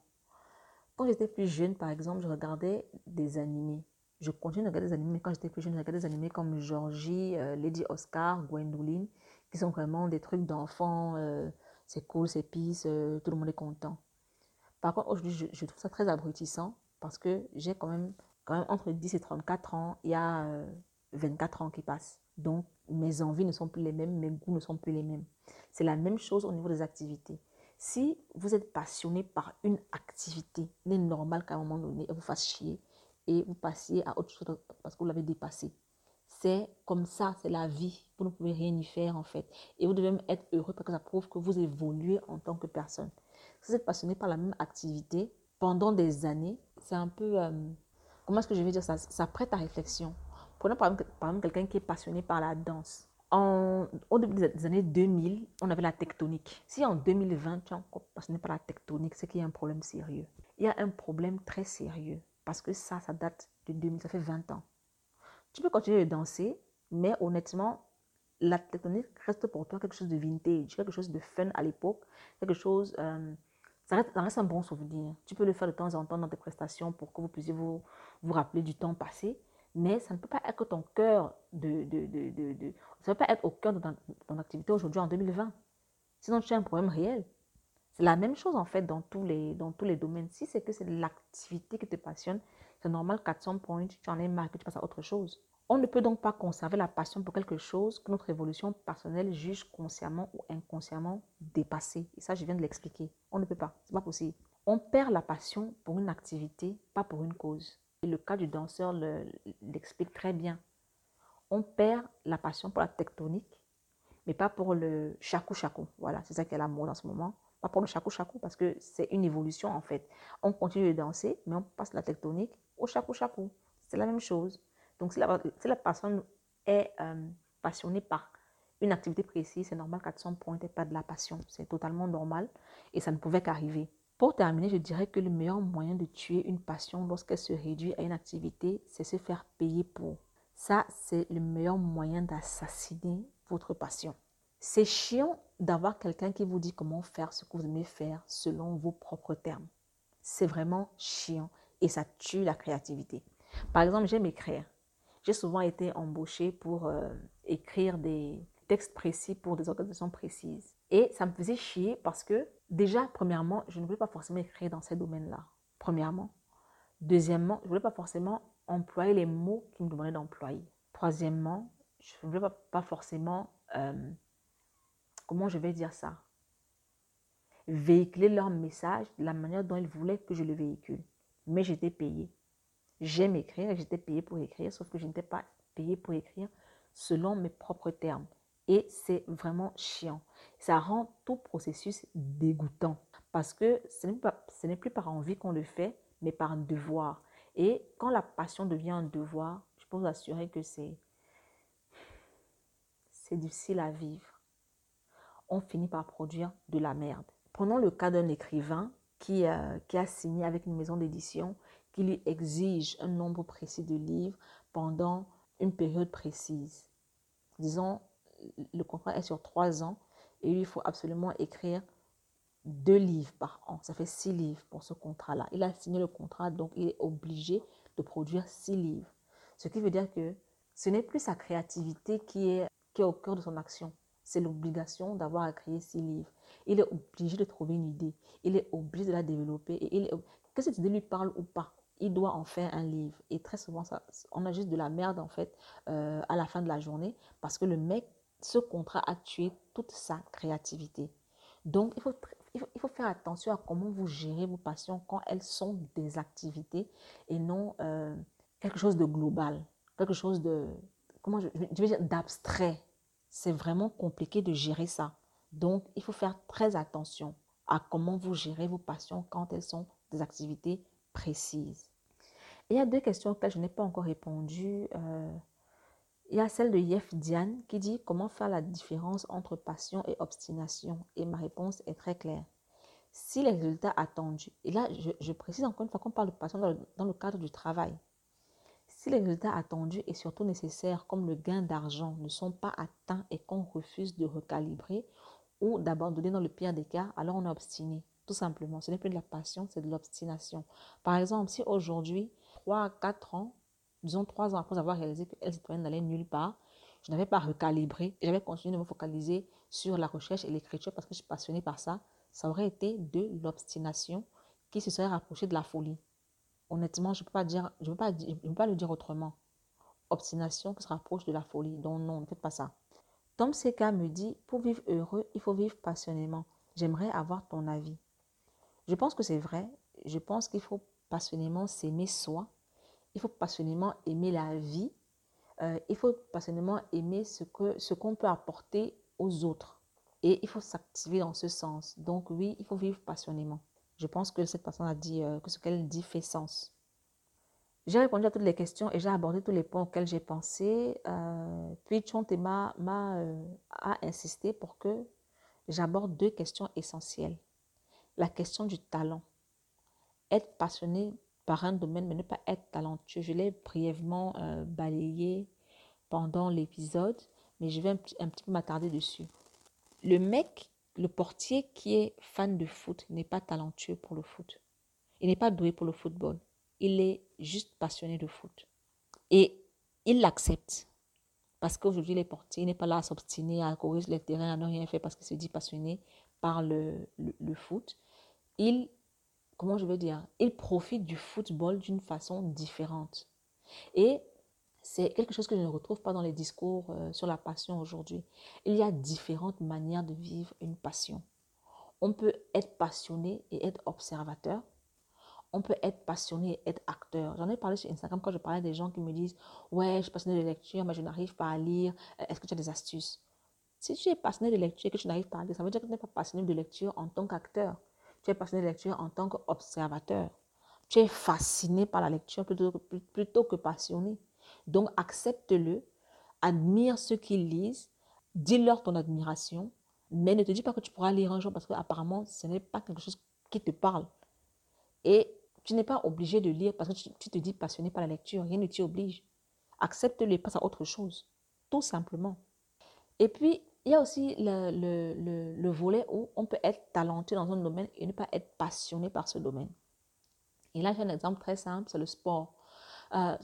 S1: Quand j'étais plus jeune, par exemple, je regardais des animés. Je continue de regarder des animés, quand j'étais plus jeune, je regardais des animés comme Georgie, euh, Lady Oscar, Gwendoline, qui sont vraiment des trucs d'enfants. C'est cool, c'est peace, euh, tout le monde est content. Par contre, aujourd'hui, je, trouve ça très abrutissant parce que j'ai quand même, quand même entre 10 et 34 ans, il y a 24 ans qui passent. Donc, mes envies ne sont plus les mêmes, mes goûts ne sont plus les mêmes. C'est la même chose au niveau des activités. Si vous êtes passionné par une activité, il est normal qu'à un moment donné, elle vous fasse chier et vous passiez à autre chose parce que vous l'avez dépassé. C'est comme ça, c'est la vie. Vous ne pouvez rien y faire en fait. Et vous devez même être heureux parce que ça prouve que vous évoluez en tant que personne. Si vous êtes passionné par la même activité pendant des années, c'est un peu... Euh, comment est-ce que je vais dire ça? Ça prête à réflexion. Prenons par exemple quelqu'un qui est passionné par la danse en, au début des années 2000, on avait la tectonique. Si en 2020, tu es encore passionné par la tectonique, c'est qu'il y a un problème sérieux. Il y a un problème très sérieux parce que ça, ça date de 2000, ça fait 20 ans. Tu peux continuer de danser, mais honnêtement, la tectonique reste pour toi quelque chose de vintage, quelque chose de fun à l'époque, quelque chose... Euh, ça, reste, un bon souvenir. Tu peux le faire de temps en temps dans tes prestations pour que vous puissiez vous, vous rappeler du temps passé mais ça ne peut pas être ton cœur de, de, de, de, ça ne peut pas être au cœur de ton, activité aujourd'hui en 2020. Sinon, tu as un problème réel. C'est la même chose en fait dans tous les, dans tous les domaines. Si c'est que c'est l'activité qui te passionne, c'est normal qu'à son point, tu en aies marre, que tu passes à autre chose. On ne peut donc pas conserver la passion pour quelque chose que notre évolution personnelle juge consciemment ou inconsciemment dépassé. Et ça, je viens de l'expliquer. On ne peut pas. C'est pas possible. On perd la passion pour une activité, pas pour une cause. Et le cas du danseur l'explique très bien. On perd la passion pour la tectonique, mais pas pour le chakou chakou. Voilà, c'est ça qui est la mode en ce moment. Pas pour le chakou chakou parce que c'est une évolution en fait. On continue de danser, mais on passe la tectonique au chakou chakou. C'est la même chose. Donc si la, la personne est euh, passionnée par une activité précise, c'est normal qu'à son point, pas de la passion. C'est totalement normal et ça ne pouvait qu'arriver. Pour terminer, je dirais que le meilleur moyen de tuer une passion lorsqu'elle se réduit à une activité, c'est se faire payer pour. Ça, c'est le meilleur moyen d'assassiner votre passion. C'est chiant d'avoir quelqu'un qui vous dit comment faire ce que vous aimez faire selon vos propres termes. C'est vraiment chiant et ça tue la créativité. Par exemple, j'aime écrire. J'ai souvent été embauchée pour euh, écrire des textes précis pour des organisations précises. Et ça me faisait chier parce que déjà, premièrement, je ne voulais pas forcément écrire dans ces domaines-là. Premièrement. Deuxièmement, je ne voulais pas forcément employer les mots qui me demandaient d'employer. Troisièmement, je ne voulais pas, forcément, euh, comment je vais dire ça, véhiculer leur message de la manière dont ils voulaient que je le véhicule. Mais j'étais payée. J'aime écrire et j'étais payée pour écrire, sauf que je n'étais pas payée pour écrire selon mes propres termes. Et c'est vraiment chiant. Ça rend tout processus dégoûtant parce que ce n'est plus par envie qu'on le fait, mais par un devoir. Et quand la passion devient un devoir, je peux vous assurer que c'est c'est difficile à vivre. On finit par produire de la merde. Prenons le cas d'un écrivain qui, euh, qui a signé avec une maison d'édition qui lui exige un nombre précis de livres pendant une période précise. Disons, le contrat est sur trois ans et il faut absolument écrire deux livres par an. Ça fait six livres pour ce contrat-là. Il a signé le contrat, donc il est obligé de produire six livres. Ce qui veut dire que ce n'est plus sa créativité qui est au cœur de son action. C'est l'obligation d'avoir à créer six livres. Il est obligé de trouver une idée. Il est obligé de la développer. Et il que cette idée lui parle ou pas. il doit en faire un livre. Et très souvent, ça, on a juste de la merde, en fait, euh, à la fin de la journée, parce que le mec, ce contrat a tué toute sa créativité. Donc, il faut, il faut, faire attention à comment vous gérez vos passions quand elles sont des activités et non euh, quelque chose de global, quelque chose de, comment je, je dire, d'abstrait. C'est vraiment compliqué de gérer ça. Donc, il faut faire très attention à comment vous gérez vos passions quand elles sont des activités précises. il y a deux questions auxquelles je n'ai pas encore répondu. Euh, il y a celle de Yef Diane qui dit comment faire la différence entre passion et obstination? Et ma réponse est très claire. Si les résultats attendus, et là je, précise encore une fois qu'on parle de passion dans le cadre du travail, si les résultats attendus et surtout nécessaires comme le gain d'argent ne sont pas atteints et qu'on refuse de recalibrer, ou d'abandonner dans le pire des cas, alors on est obstiné. Tout simplement. Ce n'est plus de la passion, c'est de l'obstination. Par exemple, si aujourd'hui, 3 4 ans, disons 3 ans après avoir réalisé que Elle citoyenne n'allait nulle part, je n'avais pas recalibré et j'avais continué de me focaliser sur la recherche et l'écriture parce que je suis passionnée par ça, ça aurait été de l'obstination qui se serait rapprochée de la folie. Honnêtement, je ne peux, pas dire, je peux, pas, le dire autrement. Obstination qui se rapproche de la folie. Donc non, ne faites pas ça. Tom Seka me dit, pour vivre heureux, il faut vivre passionnément. J'aimerais avoir ton avis. Je pense que c'est vrai. Je pense qu'il faut passionnément s'aimer soi. Il faut passionnément aimer la vie. Euh, il faut passionnément aimer ce qu'on ce qu'on peut apporter aux autres. Et il faut s'activer dans ce sens. Donc oui, il faut vivre passionnément. Je pense que cette personne a dit euh, que ce qu'elle dit fait sens. J'ai répondu à toutes les questions et j'ai abordé tous les points auxquels j'ai pensé. Euh, puis Chontema m'a euh, a insisté pour que j'aborde deux questions essentielles. La question du talent. Être passionné par un domaine mais ne pas être talentueux. Je l'ai brièvement balayé pendant l'épisode, mais je vais un petit peu m'attarder dessus. Le mec, le portier qui est fan de foot n'est pas talentueux pour le foot. Il n'est pas doué pour le football il est juste passionné de foot. Et il l'accepte. Parce qu'aujourd'hui, porté, il n'est pas là à s'obstiner, à courir les terrains, à ne rien faire parce qu'il se dit passionné par le, le, foot. Il, comment je veux dire, il profite du football d'une façon différente. Et c'est quelque chose que je ne retrouve pas dans les discours euh, sur la passion aujourd'hui. Il y a différentes manières de vivre une passion. On peut être passionné et être observateur on peut être passionné, être acteur. J'en ai parlé sur Instagram quand je parlais des gens qui me disent Ouais, je suis passionné de lecture, mais je n'arrive pas à lire. Euh, est-ce que tu as des astuces Si tu es passionné de lecture et que tu n'arrives pas à lire, ça veut dire que tu n'es pas passionné de lecture en tant qu'acteur. Tu es passionné de lecture en tant qu'observateur. Tu es fasciné par la lecture plutôt, plutôt que passionné. Donc accepte-le, admire ceux qui lisent, dis-leur ton admiration, mais ne te dis pas que tu pourras lire un jour parce qu'apparemment, ce n'est pas quelque chose qui te parle. Et tu n'es pas obligé de lire parce que tu, te dis passionné par la lecture. Rien ne t'y oblige. Accepte-le et passe à autre chose. Tout simplement. Et puis, il y a aussi le, le, le, volet où on peut être talentueux dans un domaine et ne pas être passionné par ce domaine. Et là, j'ai un exemple très simple, c'est le sport. Euh,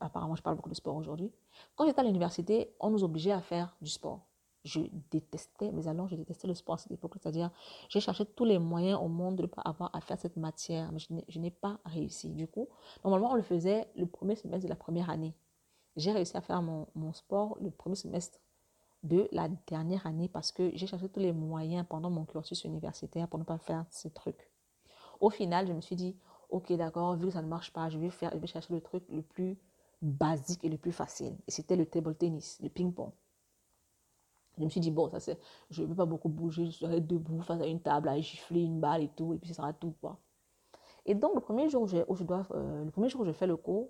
S1: apparemment, je parle beaucoup de sport aujourd'hui. Quand j'étais à l'université, on nous obligeait à faire du sport je détestais, mais alors je détestais le sport à cette époque. C'est-à-dire, j'ai cherché tous les moyens au monde de ne pas avoir à faire cette matière, mais je n'ai pas réussi. Du coup, normalement, on le faisait le premier semestre de la première année. J'ai réussi à faire mon, mon, sport le premier semestre de la dernière année parce que j'ai cherché tous les moyens pendant mon cursus universitaire pour ne pas faire ce truc. Au final, je me suis dit, ok, d'accord, vu que ça ne marche pas, je vais, faire, je vais chercher le truc le plus basique et le plus facile. Et c'était le table tennis, le ping-pong. Je me suis dit, bon, ça c'est, je ne vais pas beaucoup bouger, je serai debout face à une table à gifler une balle et tout, et puis ce sera tout, quoi. Et donc, le premier jour où je, dois, euh, le premier jour où je fais le cours,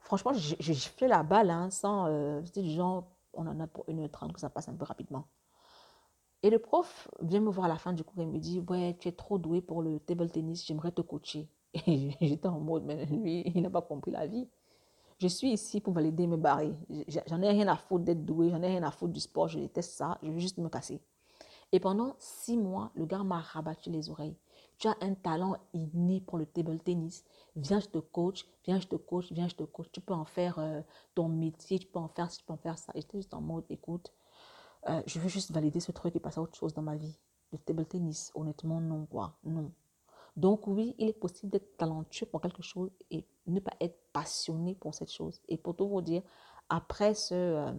S1: franchement, j'ai giflé la balle, hein, sans, euh, c'était du genre, on en a pour 1h30, que ça passe un peu rapidement. Et le prof vient me voir à la fin du cours et me dit, ouais, tu es trop doué pour le table tennis, j'aimerais te coacher. Et j'étais en mode, mais lui, il n'a pas compris la vie. Je suis ici pour valider mes barils. J'en ai rien à foutre d'être doué, j'en ai rien à foutre du sport, je déteste ça, je veux juste me casser. Et pendant six mois, le gars m'a rabattu les oreilles. Tu as un talent inné pour le table tennis. Viens, je te coach, viens, je te coach, viens, je te coach. Tu peux en faire euh, ton métier, tu peux en faire tu peux en faire ça. J'étais juste en mode, écoute, euh, je veux juste valider ce truc et passer à autre chose dans ma vie. Le table tennis, honnêtement, non, quoi, non. Donc oui, il est possible d'être talentueux pour quelque chose et ne pas être passionné pour cette chose. Et pour tout vous dire, après ce, euh,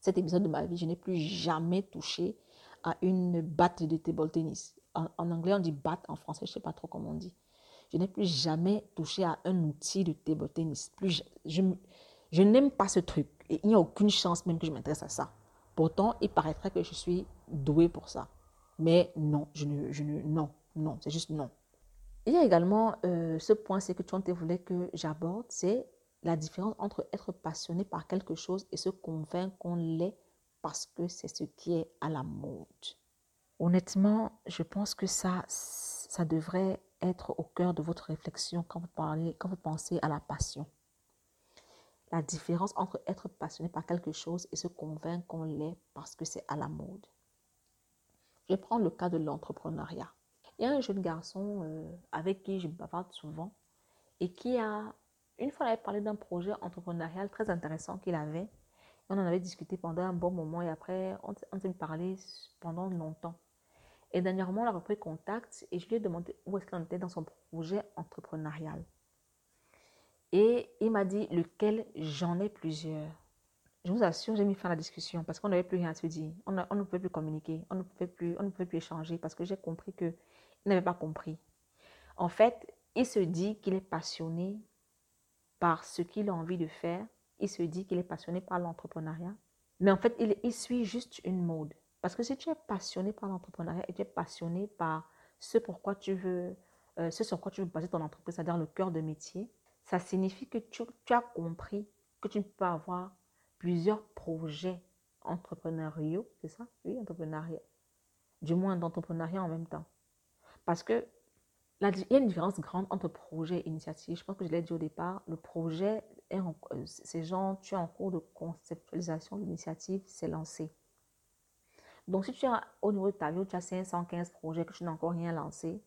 S1: cet épisode de ma vie, je n'ai plus jamais touché à une batte de table tennis. En, anglais, on dit batte, en français, je ne sais pas trop comment on dit. Je n'ai plus jamais touché à un outil de table tennis. Plus, je, je n'aime pas ce truc. Et il n'y a aucune chance même que je m'intéresse à ça. Pourtant, il paraîtrait que je suis douée pour ça. Mais non, je ne, je ne non, non, c'est juste non. Il y a également euh, ce point, c'est que tu voulais que j'aborde, c'est la différence entre être passionné par quelque chose et se convaincre qu'on l'est parce que c'est ce qui est à la mode. Honnêtement, je pense que ça, ça devrait être au cœur de votre réflexion quand vous, parlez, quand vous pensez à la passion. La différence entre être passionné par quelque chose et se convaincre qu'on l'est parce que c'est à la mode. Je prends le cas de l'entrepreneuriat. Il y a un jeune garçon euh, avec qui je bavarde souvent et qui a, une fois, avait parlé d'un projet entrepreneurial très intéressant qu'il avait. On en avait discuté pendant un bon moment et après, on, s'est parlé pendant longtemps. Et dernièrement, on a repris contact et je lui ai demandé où est-ce qu'il en était dans son projet entrepreneurial. Et il m'a dit lequel j'en ai plusieurs. Je vous assure, j'ai mis fin à la discussion parce qu'on n'avait plus rien à se dire. On, ne pouvait plus communiquer, on ne pouvait plus, on ne pouvait plus échanger parce que j'ai compris qu'il n'avait pas compris. En fait, il se dit qu'il est passionné par ce qu'il a envie de faire. Il se dit qu'il est passionné par l'entrepreneuriat. Mais en fait, il, suit juste une mode. Parce que si tu es passionné par l'entrepreneuriat et tu es passionné par ce pourquoi tu veux, euh, ce sur quoi tu veux baser ton entreprise, c'est-à-dire le cœur de métier, ça signifie que tu, as compris que tu ne peux pas avoir plusieurs projets entrepreneuriaux, c'est ça? Oui, entrepreneuriat. Du moins d'entrepreneuriat en même temps. Parce que il y a une différence grande entre projet et initiative. Je pense que je l'ai dit au départ. Le projet, est en, euh, c'est genre, tu es en cours de conceptualisation. L'initiative, c'est lancé. Donc, si tu es au niveau de ta vie tu as 515 projets, que tu n'as encore rien lancé,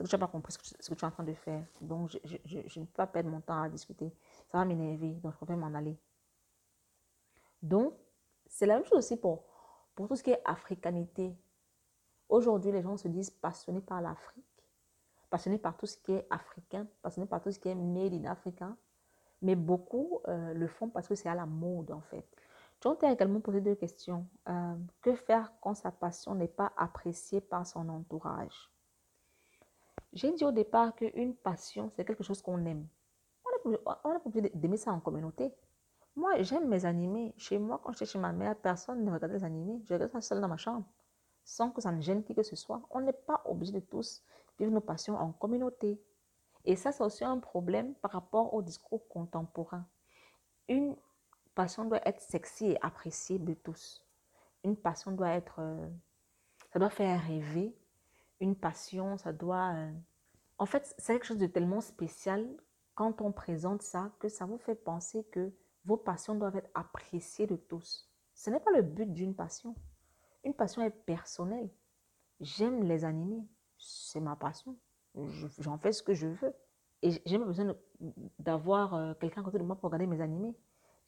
S1: c'est que tu n'as pas compris ce que, tu, es en train de faire. Donc, je, ne peux pas perdre mon temps à discuter. Ça va m'énerver. Donc, je préfère m'en aller. Donc, c'est la même chose aussi pour, pour tout ce qui est africanité. Aujourd'hui, les gens se disent passionnés par l'Afrique, passionnés par tout ce qui est africain, passionnés par tout ce qui est made in Africa. Mais beaucoup euh, le font parce que c'est à la mode, en fait. John t'a également posé deux questions. Euh, que faire quand sa passion n'est pas appréciée par son entourage? J'ai dit au départ qu'une passion, c'est quelque chose qu'on aime. On n'est pas obligé d'aimer ça en communauté. Moi, j'aime mes animés. Chez moi, quand j'étais chez ma mère, personne ne regardait les animés. Je regardais ça seul dans ma chambre, sans que ça ne gêne qui que ce soit. On n'est pas obligé de tous vivre nos passions en communauté. Et ça, c'est aussi un problème par rapport au discours contemporain. Une passion doit être sexy et appréciée de tous. Une passion doit être... Euh, ça doit faire rêver. Une passion, ça doit... Euh, en fait, c'est quelque chose de tellement spécial quand on présente ça que ça vous fait penser que vos passions doivent être appréciées de tous. Ce n'est pas le but d'une passion. Une passion est personnelle. J'aime les animés. C'est ma passion. J'en fais ce que je veux. Et j'ai besoin d'avoir euh, quelqu'un à côté de moi pour regarder mes animés.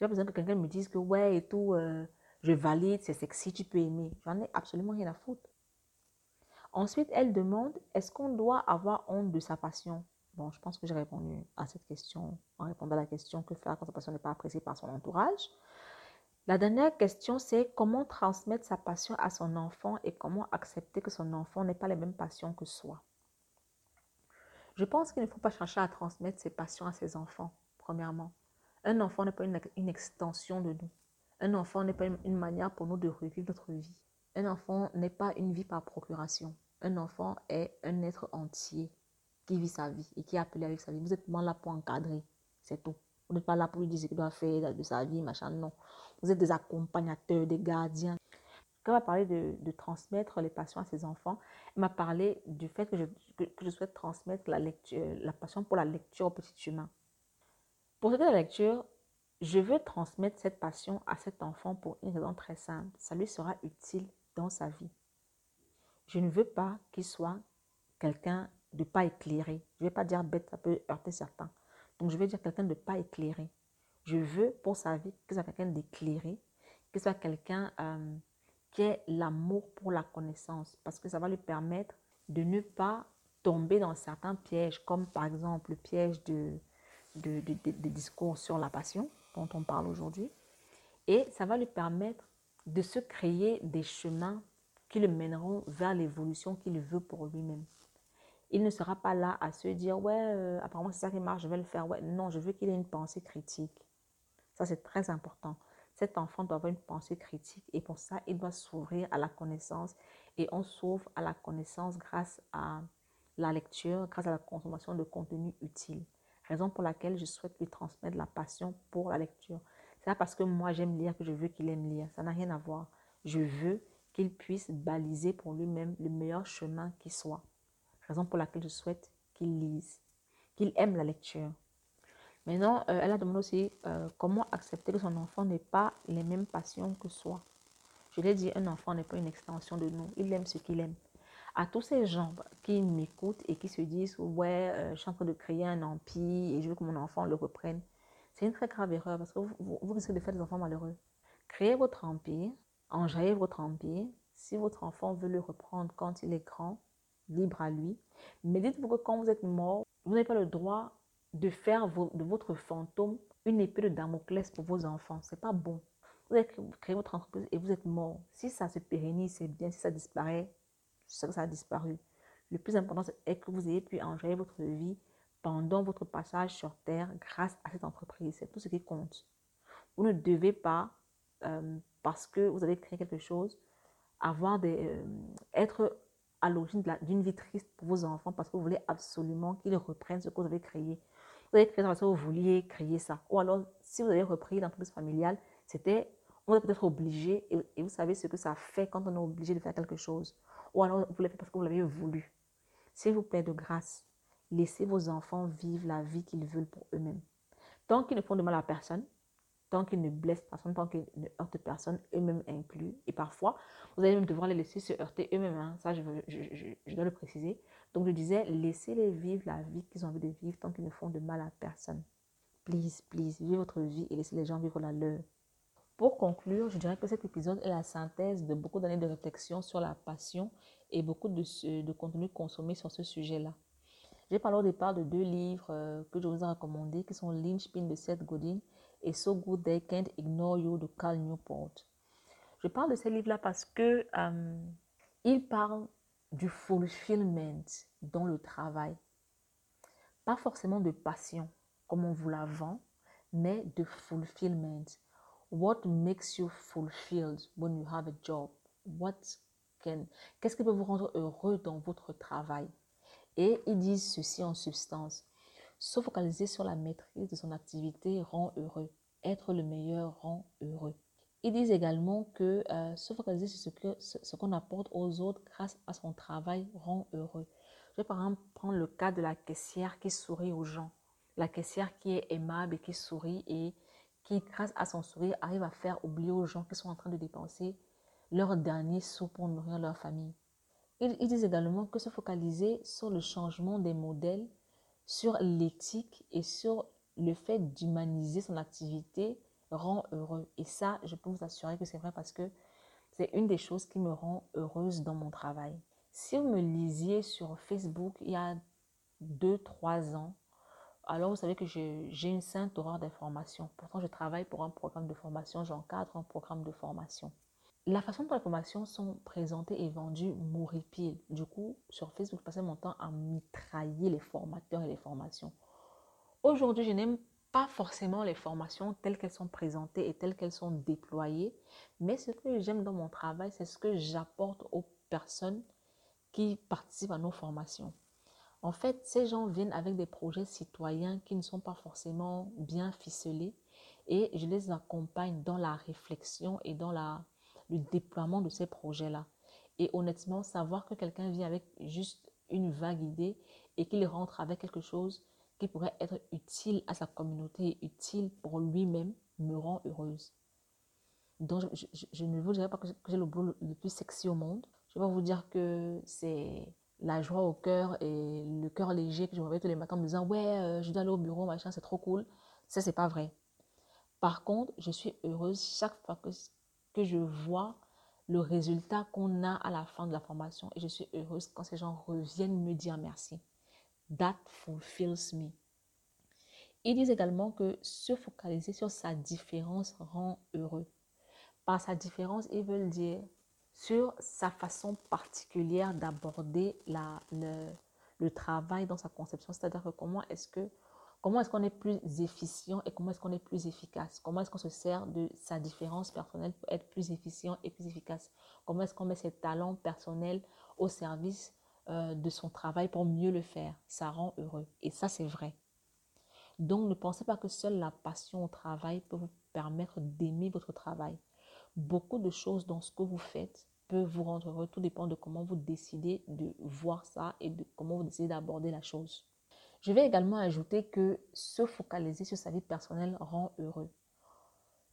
S1: J'ai besoin que quelqu'un me dise que ouais et tout, euh, je valide, c'est sexy, tu peux aimer. J'en ai absolument rien à foutre. Ensuite, elle demande, est-ce qu'on doit avoir honte de sa passion? Bon, je pense que j'ai répondu à cette question en répondant à la question que faire quand sa passion n'est pas appréciée par son entourage. La dernière question, c'est comment transmettre sa passion à son enfant et comment accepter que son enfant n'ait pas les mêmes passions que soi? Je pense qu'il ne faut pas chercher à transmettre ses passions à ses enfants, premièrement. Un enfant n'est pas une, extension de nous. Un enfant n'est pas une, manière pour nous de revivre notre vie. Un enfant n'est pas une vie par procuration. Un enfant est un être entier qui vit sa vie et qui est appelé avec sa vie. Vous êtes pas là pour encadrer, c'est tout. Vous n'êtes pas là pour lui dire ce qu'il doit faire de sa vie, machin, non. Vous êtes des accompagnateurs, des gardiens. Quand elle m'a parlé de, transmettre les passions à ses enfants, elle m'a parlé du fait que je, souhaite transmettre la, lecture, la passion pour la lecture au petit humain. Pour ce lecture, je veux transmettre cette passion à cet enfant pour une raison très simple. Ça lui sera utile dans sa vie. Je ne veux pas qu'il soit quelqu'un de pas éclairé. Je ne vais pas dire bête, ça peut heurter certains. Donc, je vais dire quelqu'un de pas éclairé. Je veux pour sa vie qu'il soit quelqu'un d'éclairé, qu'il soit quelqu'un euh, qui ait l'amour pour la connaissance, parce que ça va lui permettre de ne pas tomber dans certains pièges, comme par exemple le piège de, de, discours sur la passion dont on parle aujourd'hui. Et ça va lui permettre de se créer des chemins qui le mèneront vers l'évolution qu'il veut pour lui-même. Il ne sera pas là à se dire, ouais, euh, apparemment c'est ça qui marche, je vais le faire. Ouais, non, je veux qu'il ait une pensée critique. Ça, c'est très important. Cet enfant doit avoir une pensée critique et pour ça, il doit s'ouvrir à la connaissance. Et on s'ouvre à la connaissance grâce à la lecture, grâce à la consommation de contenu utile. Raison pour laquelle je souhaite lui transmettre la passion pour la lecture. C'est pas parce que moi j'aime lire que je veux qu'il aime lire. Ça n'a rien à voir. Je veux qu'il puisse baliser pour lui-même le meilleur chemin qui soit. Raison pour laquelle je souhaite qu'il lise, qu'il aime la lecture. Maintenant, euh, elle a demandé aussi euh, comment accepter que son enfant n'ait pas les mêmes passions que soi. Je l'ai dit, un enfant n'est pas une extension de nous. Il aime ce qu'il aime. À tous ces gens qui m'écoutent et qui se disent Ouais, euh, je suis en train de créer un empire et je veux que mon enfant le reprenne, c'est une très grave erreur parce que vous, vous risquez de faire des enfants malheureux. Créez votre empire, enjaillez votre empire. Si votre enfant veut le reprendre quand il est grand, libre à lui. Mais dites-vous que quand vous êtes mort, vous n'avez pas le droit de faire de votre fantôme une épée de Damoclès pour vos enfants. C'est pas bon. Vous avez créé votre entreprise et vous êtes mort. Si ça se pérennise, c'est bien. Si ça disparaît, c'est que ça a disparu. Le plus important est que vous ayez pu enjailler votre vie pendant votre passage sur Terre grâce à cette entreprise. C'est tout ce qui compte. Vous ne devez pas, euh, parce que vous avez créé quelque chose, avoir des, euh, être à l'origine d'une vie triste pour vos enfants parce que vous voulez absolument qu'ils reprennent ce que vous avez créé. Vous avez créé ça parce que vous vouliez créer ça. Ou alors, si vous avez repris l'entreprise familiale, c'était, on est peut-être obligé, et, vous savez ce que ça fait quand on est obligé de faire quelque chose. Ou alors, vous l'avez fait parce que vous l'avez voulu. S'il vous plaît, de grâce, laissez vos enfants vivre la vie qu'ils veulent pour eux-mêmes. Tant qu'ils ne font de mal à personne, tant qu'ils ne blessent personne, tant qu'ils ne heurtent personne, eux-mêmes inclus. Et parfois, vous allez même devoir les laisser se heurter eux-mêmes. Hein. Ça, je, dois le préciser. Donc, je disais, laissez-les vivre la vie qu'ils ont envie de vivre tant qu'ils ne font de mal à personne. Please, please, vivez votre vie et laissez les gens vivre la leur. Pour conclure, je dirais que cet épisode est la synthèse de beaucoup d'années de réflexion sur la passion et beaucoup de contenu consommé sur ce sujet-là. J'ai parlé au départ de deux livres euh, que je vous ai recommandés, qui sont Lynchpin de Seth Godin et So Good They Can't Ignore You de Cal Newport. Je parle de ces livres-là parce que euh, ils parlent du fulfillment dans le travail. Pas forcément de passion, comme on vous la vend, mais de fulfillment. What makes you fulfilled when you have a job? What can, qu'est-ce qui peut vous rendre heureux dans votre travail? Et ils disent ceci en substance. Se focaliser sur la maîtrise de son activité rend heureux. Être le meilleur rend heureux. Ils disent également que euh, se focaliser sur ce qu'on ce, qu'on apporte aux autres grâce à son travail rend heureux. Je vais par exemple prendre le cas de la caissière qui sourit aux gens. La caissière qui est aimable et qui sourit et qui, grâce à son sourire, arrive à faire oublier aux gens qui sont en train de dépenser leur dernier sou pour nourrir leur famille. Ils, disent également que se focaliser sur le changement des modèles sur l'éthique et sur le fait d'humaniser son activité rend heureux. Et ça, je peux vous assurer que c'est vrai parce que c'est une des choses qui me rend heureuse dans mon travail. Si vous me lisiez sur Facebook il y a 2-3 ans, alors vous savez que j'ai une sainte horreur d'information. Pourtant, je travaille pour un programme de formation, j'encadre un programme de formation. La façon dont les formations sont présentées et vendues m'horripile. Du coup, sur Facebook, je passais mon temps à mitrailler les formateurs et les formations. Aujourd'hui, je n'aime pas forcément les formations telles qu'elles sont présentées et telles qu'elles sont déployées, mais ce que j'aime dans mon travail, c'est ce que j'apporte aux personnes qui participent à nos formations. En fait, ces gens viennent avec des projets citoyens qui ne sont pas forcément bien ficelés et je les accompagne dans la réflexion et dans la le déploiement de ces projets-là. Et honnêtement, savoir que quelqu'un vient avec juste une vague idée et qu'il rentre avec quelque chose qui pourrait être utile à sa communauté, utile pour lui-même, me rend heureuse. Donc, je, ne vous dirai pas que j'ai le boulot le plus sexy au monde. Je vais vous dire que c'est la joie au cœur et le cœur léger que je me réveille tous les matins en me disant Ouais, euh, je dois aller au bureau, machin, c'est trop cool. Ça, c'est pas vrai. Par contre, je suis heureuse chaque fois que que je vois le résultat qu'on a à la fin de la formation et je suis heureuse quand ces gens reviennent me dire merci. That fulfills me. Ils disent également que se focaliser sur sa différence rend heureux. Par sa différence, ils veulent dire sur sa façon particulière d'aborder le, le travail dans sa conception, c'est-à-dire comment est-ce que comment est-ce qu'on est plus efficient et comment est-ce qu'on est plus efficace? Comment est-ce qu'on se sert de sa différence personnelle pour être plus efficient et plus efficace? Comment est-ce qu'on met ses talents personnels au service euh, de son travail pour mieux le faire? Ça rend heureux. Et ça, c'est vrai. Donc, ne pensez pas que seule la passion au travail peut vous permettre d'aimer votre travail. Beaucoup de choses dans ce que vous faites peuvent vous rendre heureux. Tout dépend de comment vous décidez de voir ça et de comment vous décidez d'aborder la chose. Je vais également ajouter que se focaliser sur sa vie personnelle rend heureux.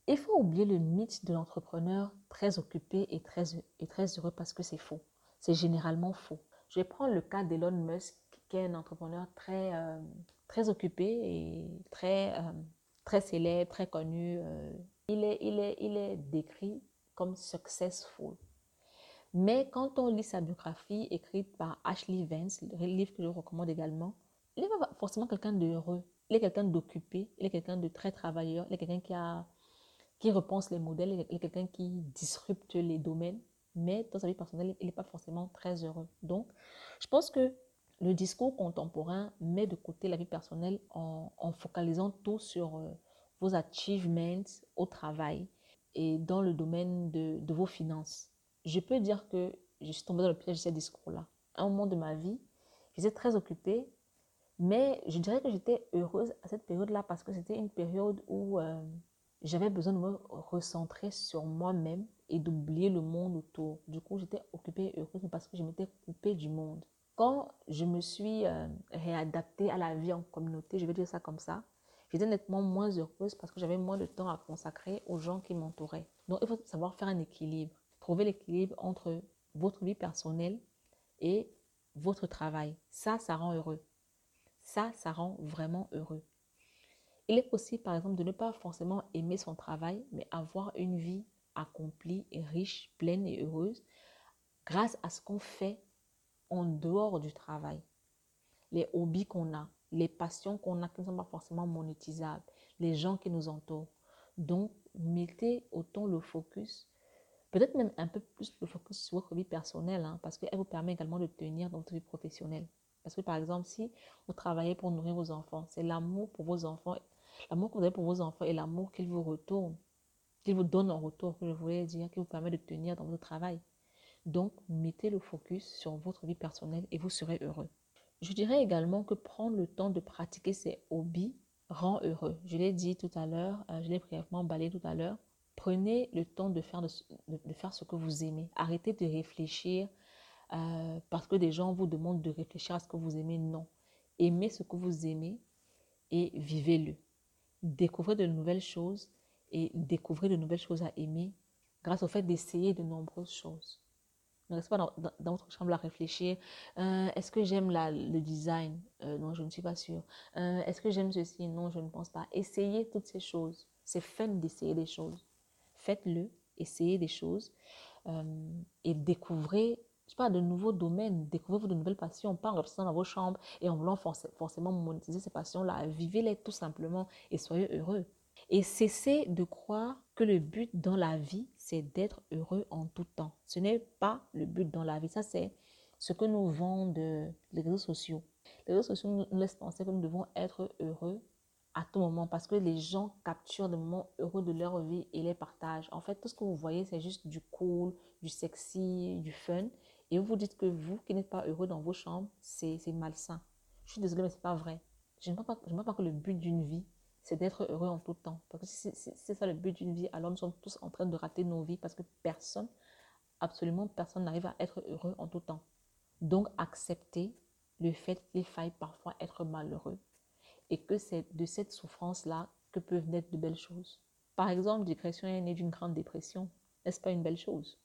S1: Il faut oublier le mythe de l'entrepreneur très occupé et très, et très heureux parce que c'est faux. C'est généralement faux. Je vais prendre le cas d'Elon Musk, qui est un entrepreneur très, euh, très occupé et très, euh, très célèbre, très connu. Euh. il, est, il, est, il est décrit comme successful. Mais quand on lit sa biographie écrite par Ashley Vance, le livre que je recommande également, il n'est pas forcément quelqu'un d'heureux. Il est quelqu'un d'occupé, il est quelqu'un de très travailleur, il est quelqu'un qui, repense les modèles, il est quelqu'un qui disrupte les domaines. Mais dans sa vie personnelle, il n'est pas forcément très heureux. Donc, je pense que le discours contemporain met de côté la vie personnelle en, focalisant tout sur euh, vos achievements au travail et dans le domaine de, de, vos finances. Je peux dire que je suis tombée dans le piège de ces discours-là. À un moment de ma vie, j'étais très occupée mais je dirais que j'étais heureuse à cette période-là parce que c'était une période où euh, j'avais besoin de me recentrer sur moi-même et d'oublier le monde autour. Du coup, j'étais occupée et heureuse parce que je m'étais coupée du monde. Quand je me suis euh, réadaptée à la vie en communauté, je vais dire ça comme ça, j'étais nettement moins heureuse parce que j'avais moins de temps à consacrer aux gens qui m'entouraient. Donc, il faut savoir faire un équilibre, trouver l'équilibre entre votre vie personnelle et votre travail. Ça, ça rend heureux. Ça, ça rend vraiment heureux. Il est possible, par exemple, de ne pas forcément aimer son travail, mais avoir une vie accomplie riche, pleine et heureuse grâce à ce qu'on fait en dehors du travail. Les hobbies qu'on a, les passions qu'on a qui ne sont pas forcément monétisables, les gens qui nous entourent. Donc, mettez autant le focus, peut-être même un peu plus le focus sur votre vie personnelle, hein, parce qu'elle vous permet également de tenir dans votre vie professionnelle. Parce que par exemple, si vous travaillez pour nourrir vos enfants, c'est l'amour pour vos enfants, l'amour que vous avez pour vos enfants et l'amour qu'ils vous retournent, qu'ils vous donnent en retour, que je voulais dire, qui vous permet de tenir dans votre travail. Donc, mettez le focus sur votre vie personnelle et vous serez heureux. Je dirais également que prendre le temps de pratiquer ses hobbies rend heureux. Je l'ai dit tout à l'heure, euh, je l'ai brièvement balayé tout à l'heure. Prenez le temps de faire, de, de faire ce que vous aimez. Arrêtez de réfléchir euh, parce que des gens vous demandent de réfléchir à ce que vous aimez. Non. Aimez ce que vous aimez et vivez-le. Découvrez de nouvelles choses et découvrez de nouvelles choses à aimer grâce au fait d'essayer de nombreuses choses. Ne restez pas dans, votre chambre à réfléchir. Euh, est-ce que j'aime le design? Euh, Non, je ne suis pas sûre. Est-ce que j'aime ceci? Non, je ne pense pas. Essayez toutes ces choses. C'est fun d'essayer des choses. Faites-le, essayez des choses et découvrez je parle de nouveaux domaines, découvrez-vous de nouvelles passions, pas en restant dans vos chambres et en voulant forcément monétiser ces passions-là. Vivez-les tout simplement et soyez heureux. Et cessez de croire que le but dans la vie, c'est d'être heureux en tout temps. Ce n'est pas le but dans la vie. Ça, c'est ce que nous vendent les réseaux sociaux. Les réseaux sociaux nous laissent penser que nous devons être heureux à tout moment parce que les gens capturent des moments heureux de leur vie et les partagent. En fait, tout ce que vous voyez, c'est juste du cool, du sexy, du fun et vous vous dites que vous qui n'êtes pas heureux dans vos chambres, c'est malsain. Je suis désolée, mais ce n'est pas vrai. Je ne pense pas, pas que le but d'une vie, c'est d'être heureux en tout temps. Parce que si c'est ça le but d'une vie, alors nous sommes tous en train de rater nos vies parce que personne, absolument personne n'arrive à être heureux en tout temps. Donc acceptez le fait qu'il faille parfois être malheureux et que c'est de cette souffrance-là que peuvent naître de belles choses. Par exemple, dépression est née d'une grande dépression. N'est-ce pas une belle chose?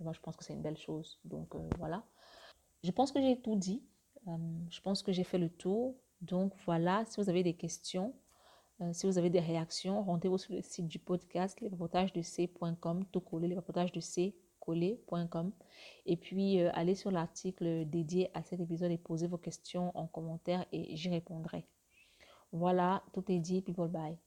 S1: Moi, je pense que c'est une belle chose. Donc, euh, voilà. Je pense que j'ai tout dit. Euh, je pense que j'ai fait le tour. Donc, voilà. Si vous avez des questions, euh, si vous avez des réactions, rendez-vous sur le site du podcast, lesreportagesde C.com, tout collé, collet.com. Et puis, allez sur l'article dédié à cet épisode et posez vos questions en commentaire et j'y répondrai. Voilà, tout est dit. People, bye.